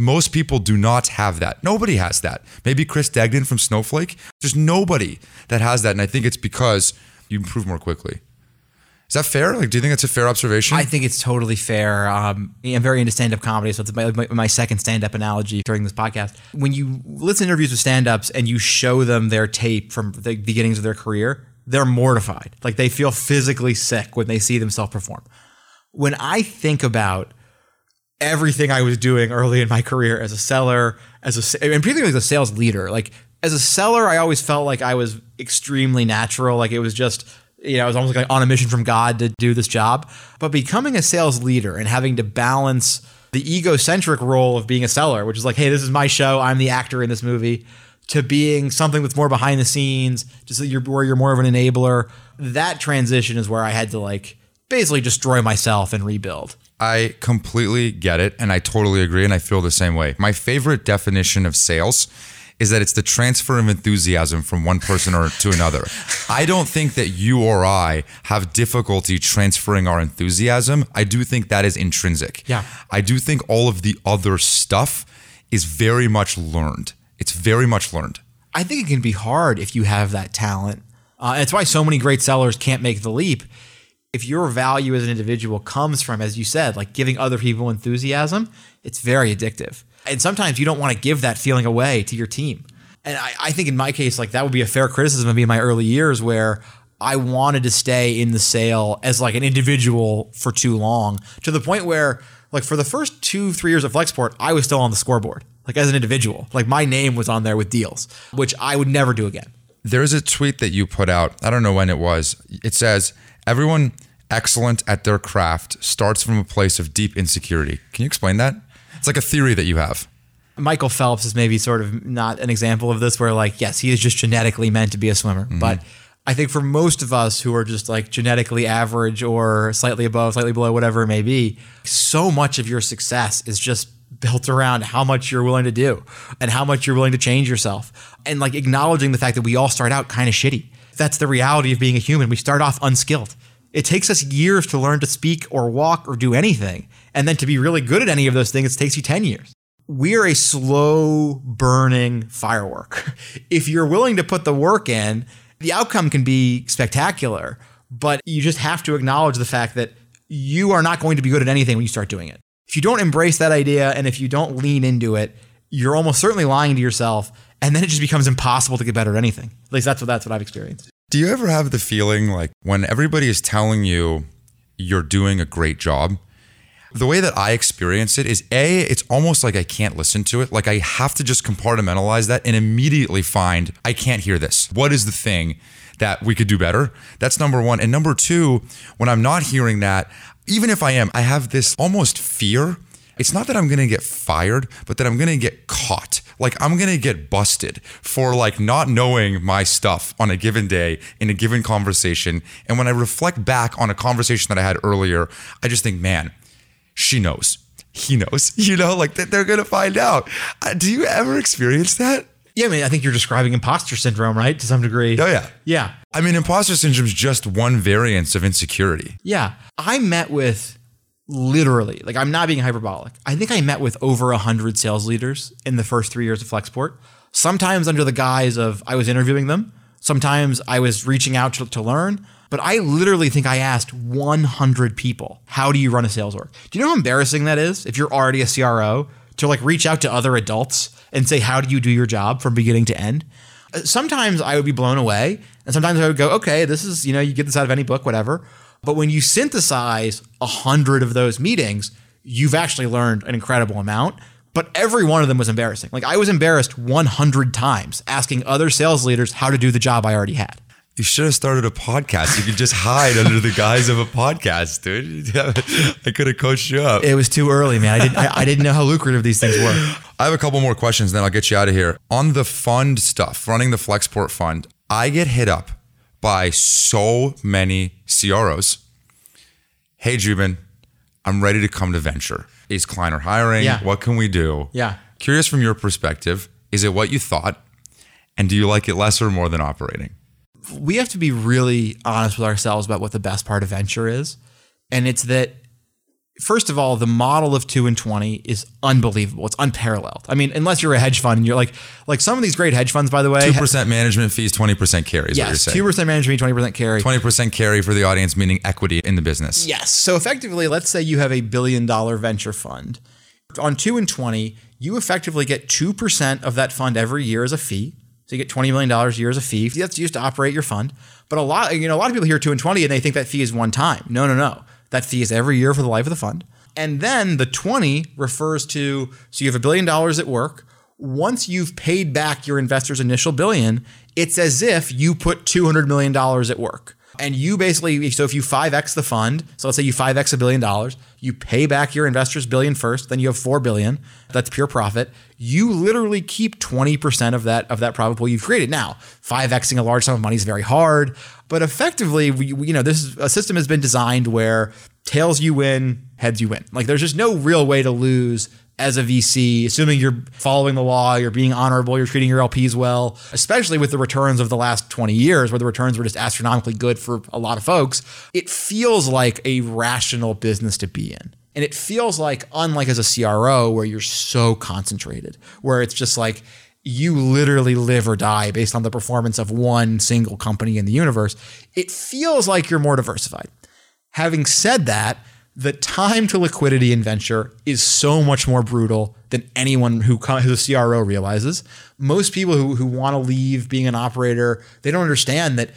Most people do not have that. Nobody has that. Maybe Chris Degnan from Snowflake. There's nobody that has that. And I think it's because you improve more quickly. Is that fair? Like, do you think that's a fair observation? I think it's totally fair. Um, I'm very into stand up comedy, so it's my, my, my second stand up analogy during this podcast. When you listen to interviews with stand ups and you show them their tape from the beginnings of their career, they're mortified. Like, they feel physically sick when they see themselves perform. When I think about everything I was doing early in my career as a seller, as a, and particularly as a sales leader, like, as a seller, I always felt like I was extremely natural. Like, it was just, you know, I was almost like on a mission from God to do this job. But becoming a sales leader and having to balance the egocentric role of being a seller, which is like, hey, this is my show, I'm the actor in this movie, to being something that's more behind the scenes, just so you're, where you're more of an enabler. That transition is where I had to like basically destroy myself and rebuild. I completely get it. And I totally agree. And I feel the same way. My favorite definition of sales is that it's the transfer of enthusiasm from one person or to another. [laughs] I don't think that you or I have difficulty transferring our enthusiasm. I do think that is intrinsic. Yeah. I do think all of the other stuff is very much learned. It's very much learned. I think it can be hard if you have that talent. Uh, it's why so many great sellers can't make the leap. If your value as an individual comes from, as you said, like giving other people enthusiasm, it's very addictive. And sometimes you don't want to give that feeling away to your team. And I, I think in my case, like that would be a fair criticism of me in my early years where I wanted to stay in the sale as like an individual for too long to the point where like for the first two, three years of Flexport, I was still on the scoreboard, like as an individual. Like my name was on there with deals, which I would never do again. There's a tweet that you put out. I don't know when it was. It says, everyone excellent at their craft starts from a place of deep insecurity. Can you explain that? It's like a theory that you have. Michael Phelps is maybe sort of not an example of this, where like, yes, he is just genetically meant to be a swimmer. Mm-hmm. But I think for most of us who are just like genetically average or slightly above, slightly below, whatever it may be, so much of your success is just built around how much you're willing to do and how much you're willing to change yourself. And like acknowledging the fact that we all start out kind of shitty. That's the reality of being a human. We start off unskilled. It takes us years to learn to speak or walk or do anything. And then to be really good at any of those things, it takes you 10 years. We're a slow burning firework. [laughs] If you're willing to put the work in, the outcome can be spectacular, but you just have to acknowledge the fact that you are not going to be good at anything when you start doing it. If you don't embrace that idea and if you don't lean into it, you're almost certainly lying to yourself and then it just becomes impossible to get better at anything. At least that's what that's what I've experienced. Do you ever have the feeling like when everybody is telling you you're doing a great job, The way that I experience it is A, it's almost like I can't listen to it. Like I have to just compartmentalize that and immediately find I can't hear this. What is the thing that we could do better? That's number one. And number two, when I'm not hearing that, even if I am, I have this almost fear. It's not that I'm gonna get fired, but that I'm gonna get caught. Like I'm gonna get busted for like not knowing my stuff on a given day in a given conversation. And when I reflect back on a conversation that I had earlier, I just think, man, she knows. He knows. [laughs] You know, like that they're gonna find out. Uh, Do you ever experience that? Yeah, I mean, I think you're describing imposter syndrome, right? To some degree. Oh yeah. Yeah. I mean, imposter syndrome is just one variance of insecurity. Yeah. I met with literally, like, I'm not being hyperbolic. I think I met with over 100 sales leaders in the first three years of Flexport, sometimes under the guise of I was interviewing them, sometimes I was reaching out to, to learn. But I literally think I asked 100 people, how do you run a sales org? Do you know how embarrassing that is if you're already a CRO to like reach out to other adults and say, how do you do your job from beginning to end? Uh, Sometimes I would be blown away, and sometimes I would go, okay, this is, you know, you get this out of any book, whatever. But when you synthesize a hundred of those meetings, you've actually learned an incredible amount. But every one of them was embarrassing. Like I was embarrassed 100 times asking other sales leaders how to do the job I already had. You should have started a podcast. You could just hide under the guise of a podcast, dude. [laughs] I could have coached you up. It was too early, man. I didn't, I, I didn't know how lucrative these things were. I have a couple more questions, then I'll get you out of here. On the fund stuff, running the Flexport fund, I get hit up by so many CROs. Hey, Joubin, I'm ready to come to venture. Is Kleiner hiring? Yeah. What can we do? Yeah. Curious from your perspective, is it what you thought? And do you like it less or more than operating? we have to be really honest with ourselves about what the best part of venture is. And it's that, first of all, the model of two and 20 is unbelievable. It's unparalleled. I mean, unless you're a hedge fund and you're like, like some of these great hedge funds, by the way. 2% management fees, 20% carry is Yes, 2% management fee, 20% carry. 20% carry for the audience, meaning equity in the business. Yes. So effectively, let's say you have a billion dollar venture fund. On 2 and 20, you effectively get 2% of that fund every year as a fee. So you get $20 million a year as a fee. That's used to operate your fund. But a lot, you know, a lot of people hear 2 and 20 and they think that fee is one time. No, no, no. That fee is every year for the life of the fund. And then the 20 refers to so you have a billion dollars at work. Once you've paid back your investor's initial billion, it's as if you put $200 million at work. And you basically, so if you 5x the fund, so let's say you 5x a billion dollars, you pay back your investor's billion first, then you have 4 billion. That's pure profit. You literally keep 20% of that of that profit pool you've created. Now, 5xing a large sum of money is very hard, but effectively, we, you know, this is, a system has been designed where tails you win, heads you win. Like there's just no real way to lose as a VC, assuming you're following the law, you're being honorable, you're treating your LPs well, especially with the returns of the last 20 years where the returns were just astronomically good for a lot of folks, it feels like a rational business to be in. And it feels like, unlike as a CRO, where you're so concentrated, where it's just like you literally live or die based on the performance of one single company in the universe, it feels like you're more diversified. Having said that, the time to liquidity in venture is so much more brutal than anyone who who's a CRO realizes. Most people who, who want to leave being an operator, they don't understand that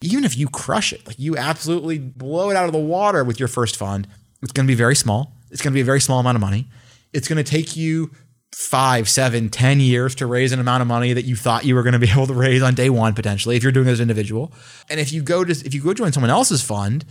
even if you crush it, like you absolutely blow it out of the water with your first fund, it's going to be very small. It's going to be a very small amount of money. It's going to take you five, seven, ten years to raise an amount of money that you thought you were going to be [laughs] able to raise on day one potentially if you're doing it as an individual. And if you go to if you go join someone else's fund,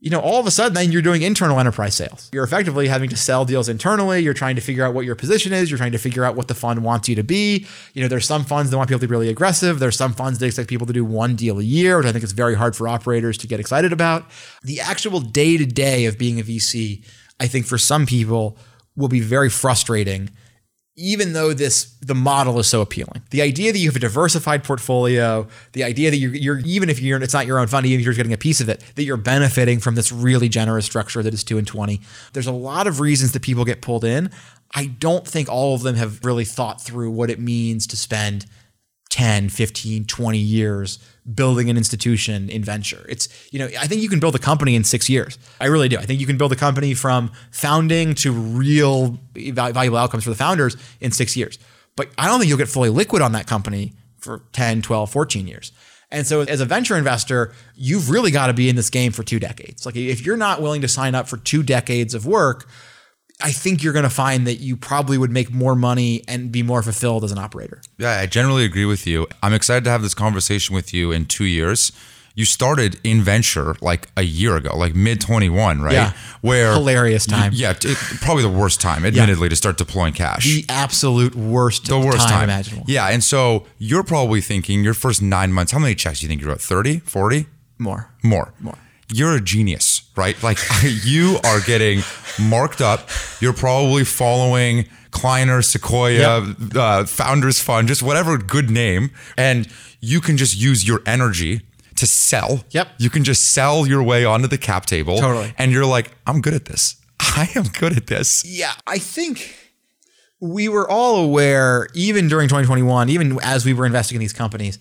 you know, all of a sudden then you're doing internal enterprise sales. You're effectively having to sell deals internally. You're trying to figure out what your position is. You're trying to figure out what the fund wants you to be. You know, there's some funds that want people to be really aggressive. There's some funds that expect people to do one deal a year, which I think is very hard for operators to get excited about. The actual day to day of being a VC, I think for some people will be very frustrating even though this the model is so appealing. The idea that you have a diversified portfolio, the idea that you're, you're even if you're it's not your own fund, even if you're getting a piece of it, that you're benefiting from this really generous structure that is two and twenty. There's a lot of reasons that people get pulled in. I don't think all of them have really thought through what it means to spend 10, 15, 20 years building an institution in venture. It's, you know, I think you can build a company in six years. I really do. I think you can build a company from founding to real valuable outcomes for the founders in six years. But I don't think you'll get fully liquid on that company for 10, 12, 14 years. And so as a venture investor, you've really got to be in this game for two decades. Like if you're not willing to sign up for two decades of work, I think you're going to find that you probably would make more money and be more fulfilled as an operator. Yeah, I generally agree with you. I'm excited to have this conversation with you in two years. You started in venture like a year ago, like mid 21, right? Yeah. Where Hilarious time. Yeah, it, probably the worst time, admittedly, to start deploying cash. The absolute worst, the worst time, imaginable. Yeah, and so you're probably thinking your first nine months. How many checks do you think you wrote? 30, 40? More. More. More. You're a genius, right? Like [laughs] you are getting marked up. You're probably following Kleiner, Sequoia, Yep. uh, Founders Fund, just whatever good name, and you can just use your energy to sell. Yep. You can just sell your way onto the cap table. Totally. And you're like, I'm good at this. [laughs] I am good at this. Yeah, I think we were all aware, even during 2021, even as we were investing in these companies,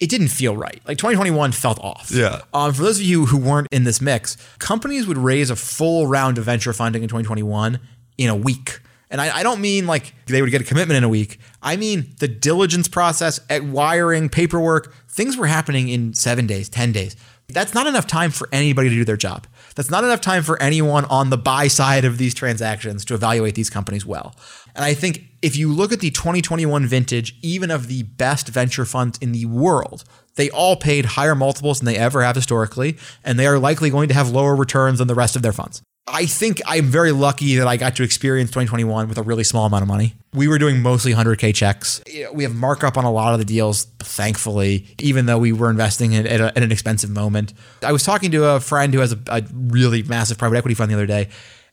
it didn't feel right. Like 2021 felt off. Yeah. Um, for those of you who weren't in this mix, companies would raise a full round of venture funding in 2021 in a week. And I, I don't mean like they would get a commitment in a week. I mean the diligence process, at wiring, paperwork, things were happening in seven days, 10 days. That's not enough time for anybody to do their job. That's not enough time for anyone on the buy side of these transactions to evaluate these companies well. And I think if you look at the 2021 vintage, even of the best venture funds in the world, they all paid higher multiples than they ever have historically, and they are likely going to have lower returns than the rest of their funds. I think I'm very lucky that I got to experience 2021 with a really small amount of money. We were doing mostly 100K checks. We have markup on a lot of the deals, thankfully, even though we were investing in, at, a, at an expensive moment. I was talking to a friend who has a, a really massive private equity fund the other day,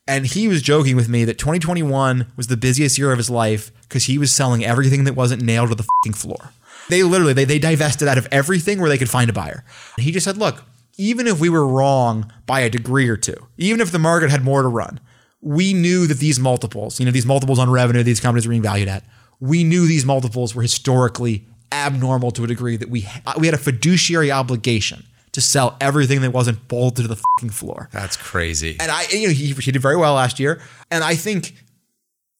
and he was joking with me that 2021 was the busiest year of his life because he was selling everything that wasn't nailed to the fucking floor. They literally they, they divested out of everything where they could find a buyer. And he just said, look, even if we were wrong by a degree or two, even if the market had more to run, we knew that these multiples, you know, these multiples on revenue these companies were being valued at, we knew these multiples were historically abnormal to a degree that we we had a fiduciary obligation to sell everything that wasn't bolted to the fucking floor. That's crazy. And I, you know, he, he did very well last year. And I think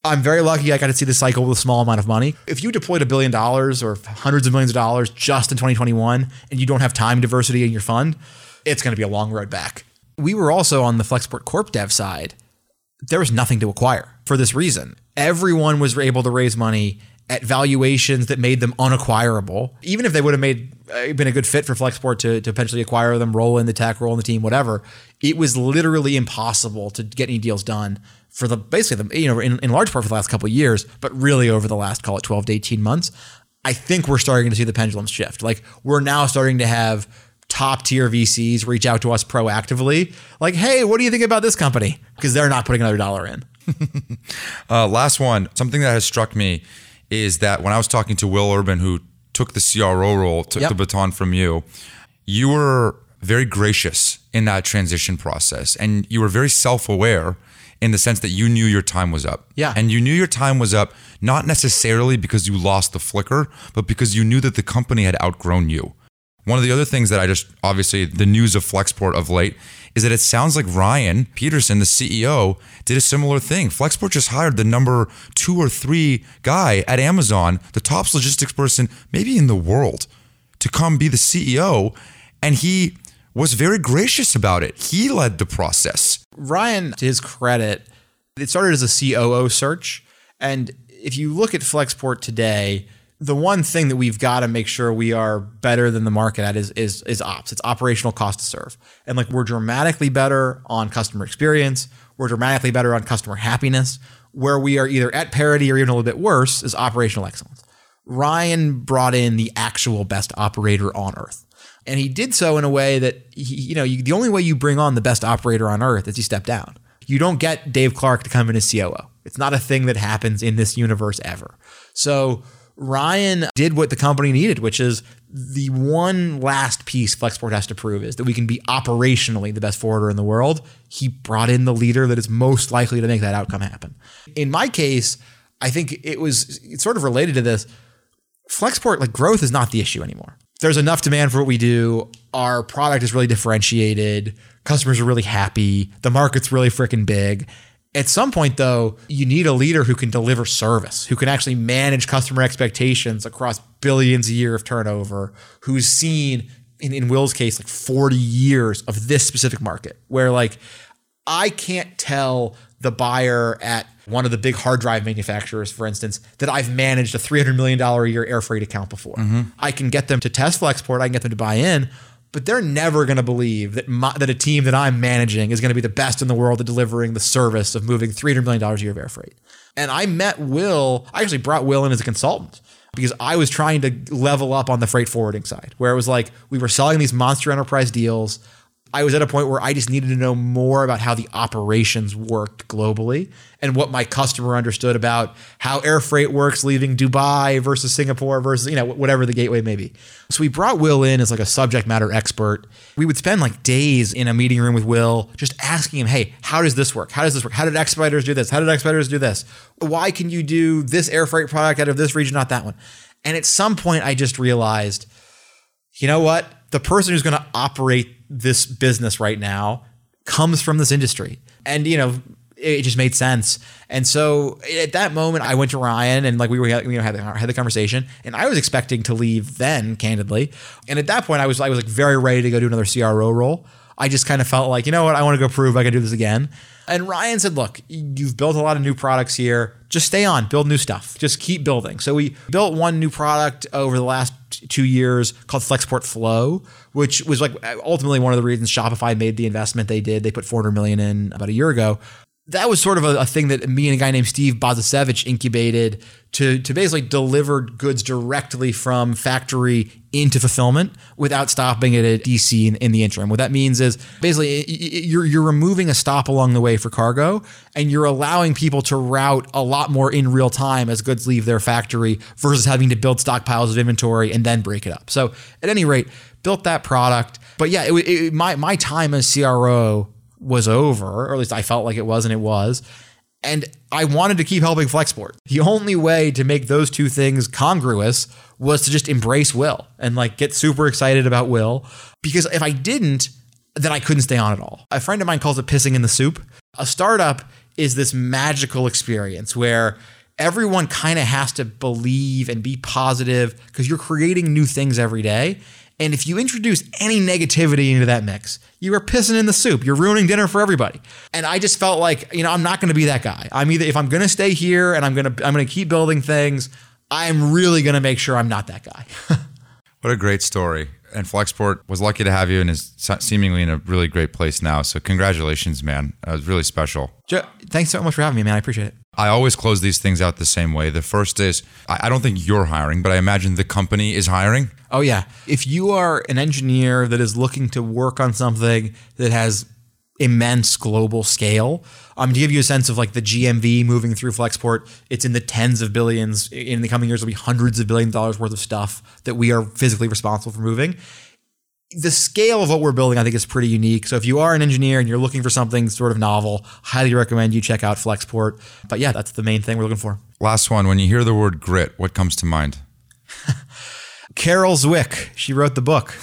I'm very lucky I got to see the cycle with a small amount of money. If you deployed a billion dollars or hundreds of millions of dollars just in 2021 and you don't have time diversity in your fund, it's going to be a long road back. We were also on the Flexport Corp Dev side. There was nothing to acquire for this reason. Everyone was able to raise money at valuations that made them unacquirable. Even if they would have made uh, been a good fit for Flexport to, to potentially acquire them, roll in the tech, roll in the team, whatever, it was literally impossible to get any deals done for the basically the you know in, in large part for the last couple of years, but really over the last call it 12 to 18 months. I think we're starting to see the pendulum shift. Like we're now starting to have top tier VCs reach out to us proactively, like, hey, what do you think about this company? Because they're not putting another dollar in. [laughs] Uh, last one, something that has struck me is that when I was talking to Will Urban, who took the CRO role, took Yep. the baton from you, you were very gracious in that transition process. And you were very self aware in the sense that you knew your time was up. Yeah. And you knew your time was up, not necessarily because you lost the flicker, but because you knew that the company had outgrown you. One of the other things that I just obviously the news of Flexport of late is that it sounds like Ryan Peterson, the CEO, did a similar thing. Flexport just hired the number two or three guy at Amazon, the top logistics person maybe in the world, to come be the CEO. And he was very gracious about it. He led the process. Ryan, to his credit, it started as a COO search. And if you look at Flexport today, the one thing that we've got to make sure we are better than the market at is, is, is ops. It's operational cost to serve. And like we're dramatically better on customer experience. We're dramatically better on customer happiness. Where we are either at parity or even a little bit worse is operational excellence. Ryan brought in the actual best operator on earth. And he did so in a way that, he, you know, you, the only way you bring on the best operator on earth is you step down. You don't get Dave Clark to come in as COO. It's not a thing that happens in this universe ever. So Ryan did what the company needed, which is the one last piece Flexport has to prove is that we can be operationally the best forwarder in the world. He brought in the leader that is most likely to make that outcome happen. In my case, I think it was it's sort of related to this. Flexport, like growth is not the issue anymore. There's enough demand for what we do. Our product is really differentiated. Customers are really happy. The market's really freaking big. At some point, though, you need a leader who can deliver service, who can actually manage customer expectations across billions a year of turnover, who's seen, in, in Will's case, like 40 years of this specific market, where like I can't tell the buyer at one of the big hard drive manufacturers, for instance, that I've managed a $300 million a year air freight account before. Mm-hmm. I can get them to test Flexport, I can get them to buy in, but they're never going to believe that my, that a team that I'm managing is going to be the best in the world at delivering the service of moving $300 million a year of air freight. And I met Will, I actually brought Will in as a consultant because I was trying to level up on the freight forwarding side, where it was like we were selling these monster enterprise deals. I was at a point where I just needed to know more about how the operations worked globally and what my customer understood about how air freight works leaving Dubai versus Singapore versus, you know, whatever the gateway may be. So we brought Will in as like a subject matter expert. We would spend like days in a meeting room with Will just asking him, hey, how does this work? How does this work? How did Expeditors do this? How did Expeditors do this? Why can you do this air freight product out of this region, not that one? And at some point, I just realized, you know what? The person who's going to operate this business right now comes from this industry. And, you know, it just made sense. And so at that moment, I went to Ryan and like we were, you know, had the, had the conversation and I was expecting to leave then candidly. And at that point I was, I was like very ready to go do another CRO role. I just kind of felt like, you know what? I want to go prove I can do this again. And Ryan said, look, you've built a lot of new products here. Just stay on, build new stuff. Just keep building. So we built one new product over the last two years called Flexport Flow, which was like ultimately one of the reasons Shopify made the investment they did. They put 400 million in about a year ago that was sort of a, a, thing that me and a guy named Steve Bazasevich incubated to, to basically deliver goods directly from factory into fulfillment without stopping at a DC in, in, the interim. What that means is basically you're, you're removing a stop along the way for cargo and you're allowing people to route a lot more in real time as goods leave their factory versus having to build stockpiles of inventory and then break it up. So at any rate, built that product. But yeah, it, my, my time as CRO was over, or at least I felt like it was, and it was. And I wanted to keep helping Flexport. The only way to make those two things congruous was to just embrace Will and like get super excited about Will. Because if I didn't, then I couldn't stay on at all. A friend of mine calls it pissing in the soup. A startup is this magical experience where everyone kind of has to believe and be positive because you're creating new things every day. And if you introduce any negativity into that mix, you are pissing in the soup. You're ruining dinner for everybody. And I just felt like, you know, I'm not going to be that guy. I'm either if I'm going to stay here and I'm going to I'm going to keep building things, I'm really going to make sure I'm not that guy. [laughs] what a great story. And Flexport was lucky to have you and is seemingly in a really great place now. So congratulations, man. That was really special. Joe, thanks so much for having me, man. I appreciate it. I always close these things out the same way. The first is I don't think you're hiring, but I imagine the company is hiring. Oh, yeah. If you are an engineer that is looking to work on something that has immense global scale, um, to give you a sense of like the GMV moving through Flexport, it's in the tens of billions. In the coming years, there'll be hundreds of billion dollars worth of stuff that we are physically responsible for moving the scale of what we're building, I think, is pretty unique. So if you are an engineer and you're looking for something sort of novel, highly recommend you check out Flexport. But yeah, that's the main thing we're looking for. Last one. When you hear the word grit, what comes to mind? [laughs] Carol Dweck. She wrote the book.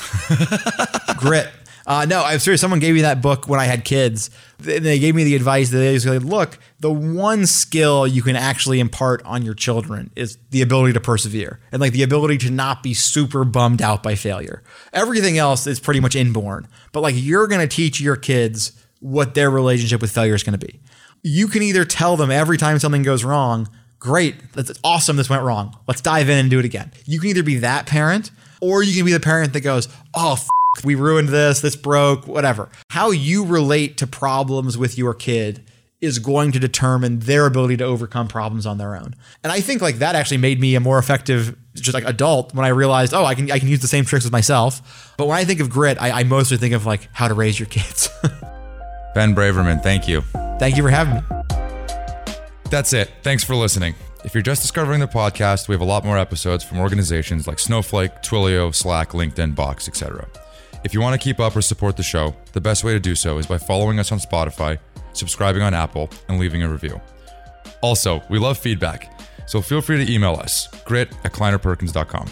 [laughs] grit. Uh, no, I'm serious. Someone gave me that book when I had kids. And they gave me the advice that they said, look, the one skill you can actually impart on your children is the ability to persevere and like the ability to not be super bummed out by failure. Everything else is pretty much inborn, but like you're going to teach your kids what their relationship with failure is going to be. You can either tell them every time something goes wrong, great, that's awesome, this went wrong. Let's dive in and do it again. You can either be that parent or you can be the parent that goes, oh, we ruined this, this broke, whatever. How you relate to problems with your kid is going to determine their ability to overcome problems on their own. And I think like that actually made me a more effective just like adult when I realized, oh, I can I can use the same tricks with myself. But when I think of grit, I, I mostly think of like how to raise your kids. [laughs] ben Braverman, thank you. Thank you for having me. That's it. Thanks for listening. If you're just discovering the podcast, we have a lot more episodes from organizations like Snowflake, Twilio, Slack, LinkedIn, Box, etc. If you want to keep up or support the show, the best way to do so is by following us on Spotify, subscribing on Apple, and leaving a review. Also, we love feedback, so feel free to email us, grit at kleinerperkins.com.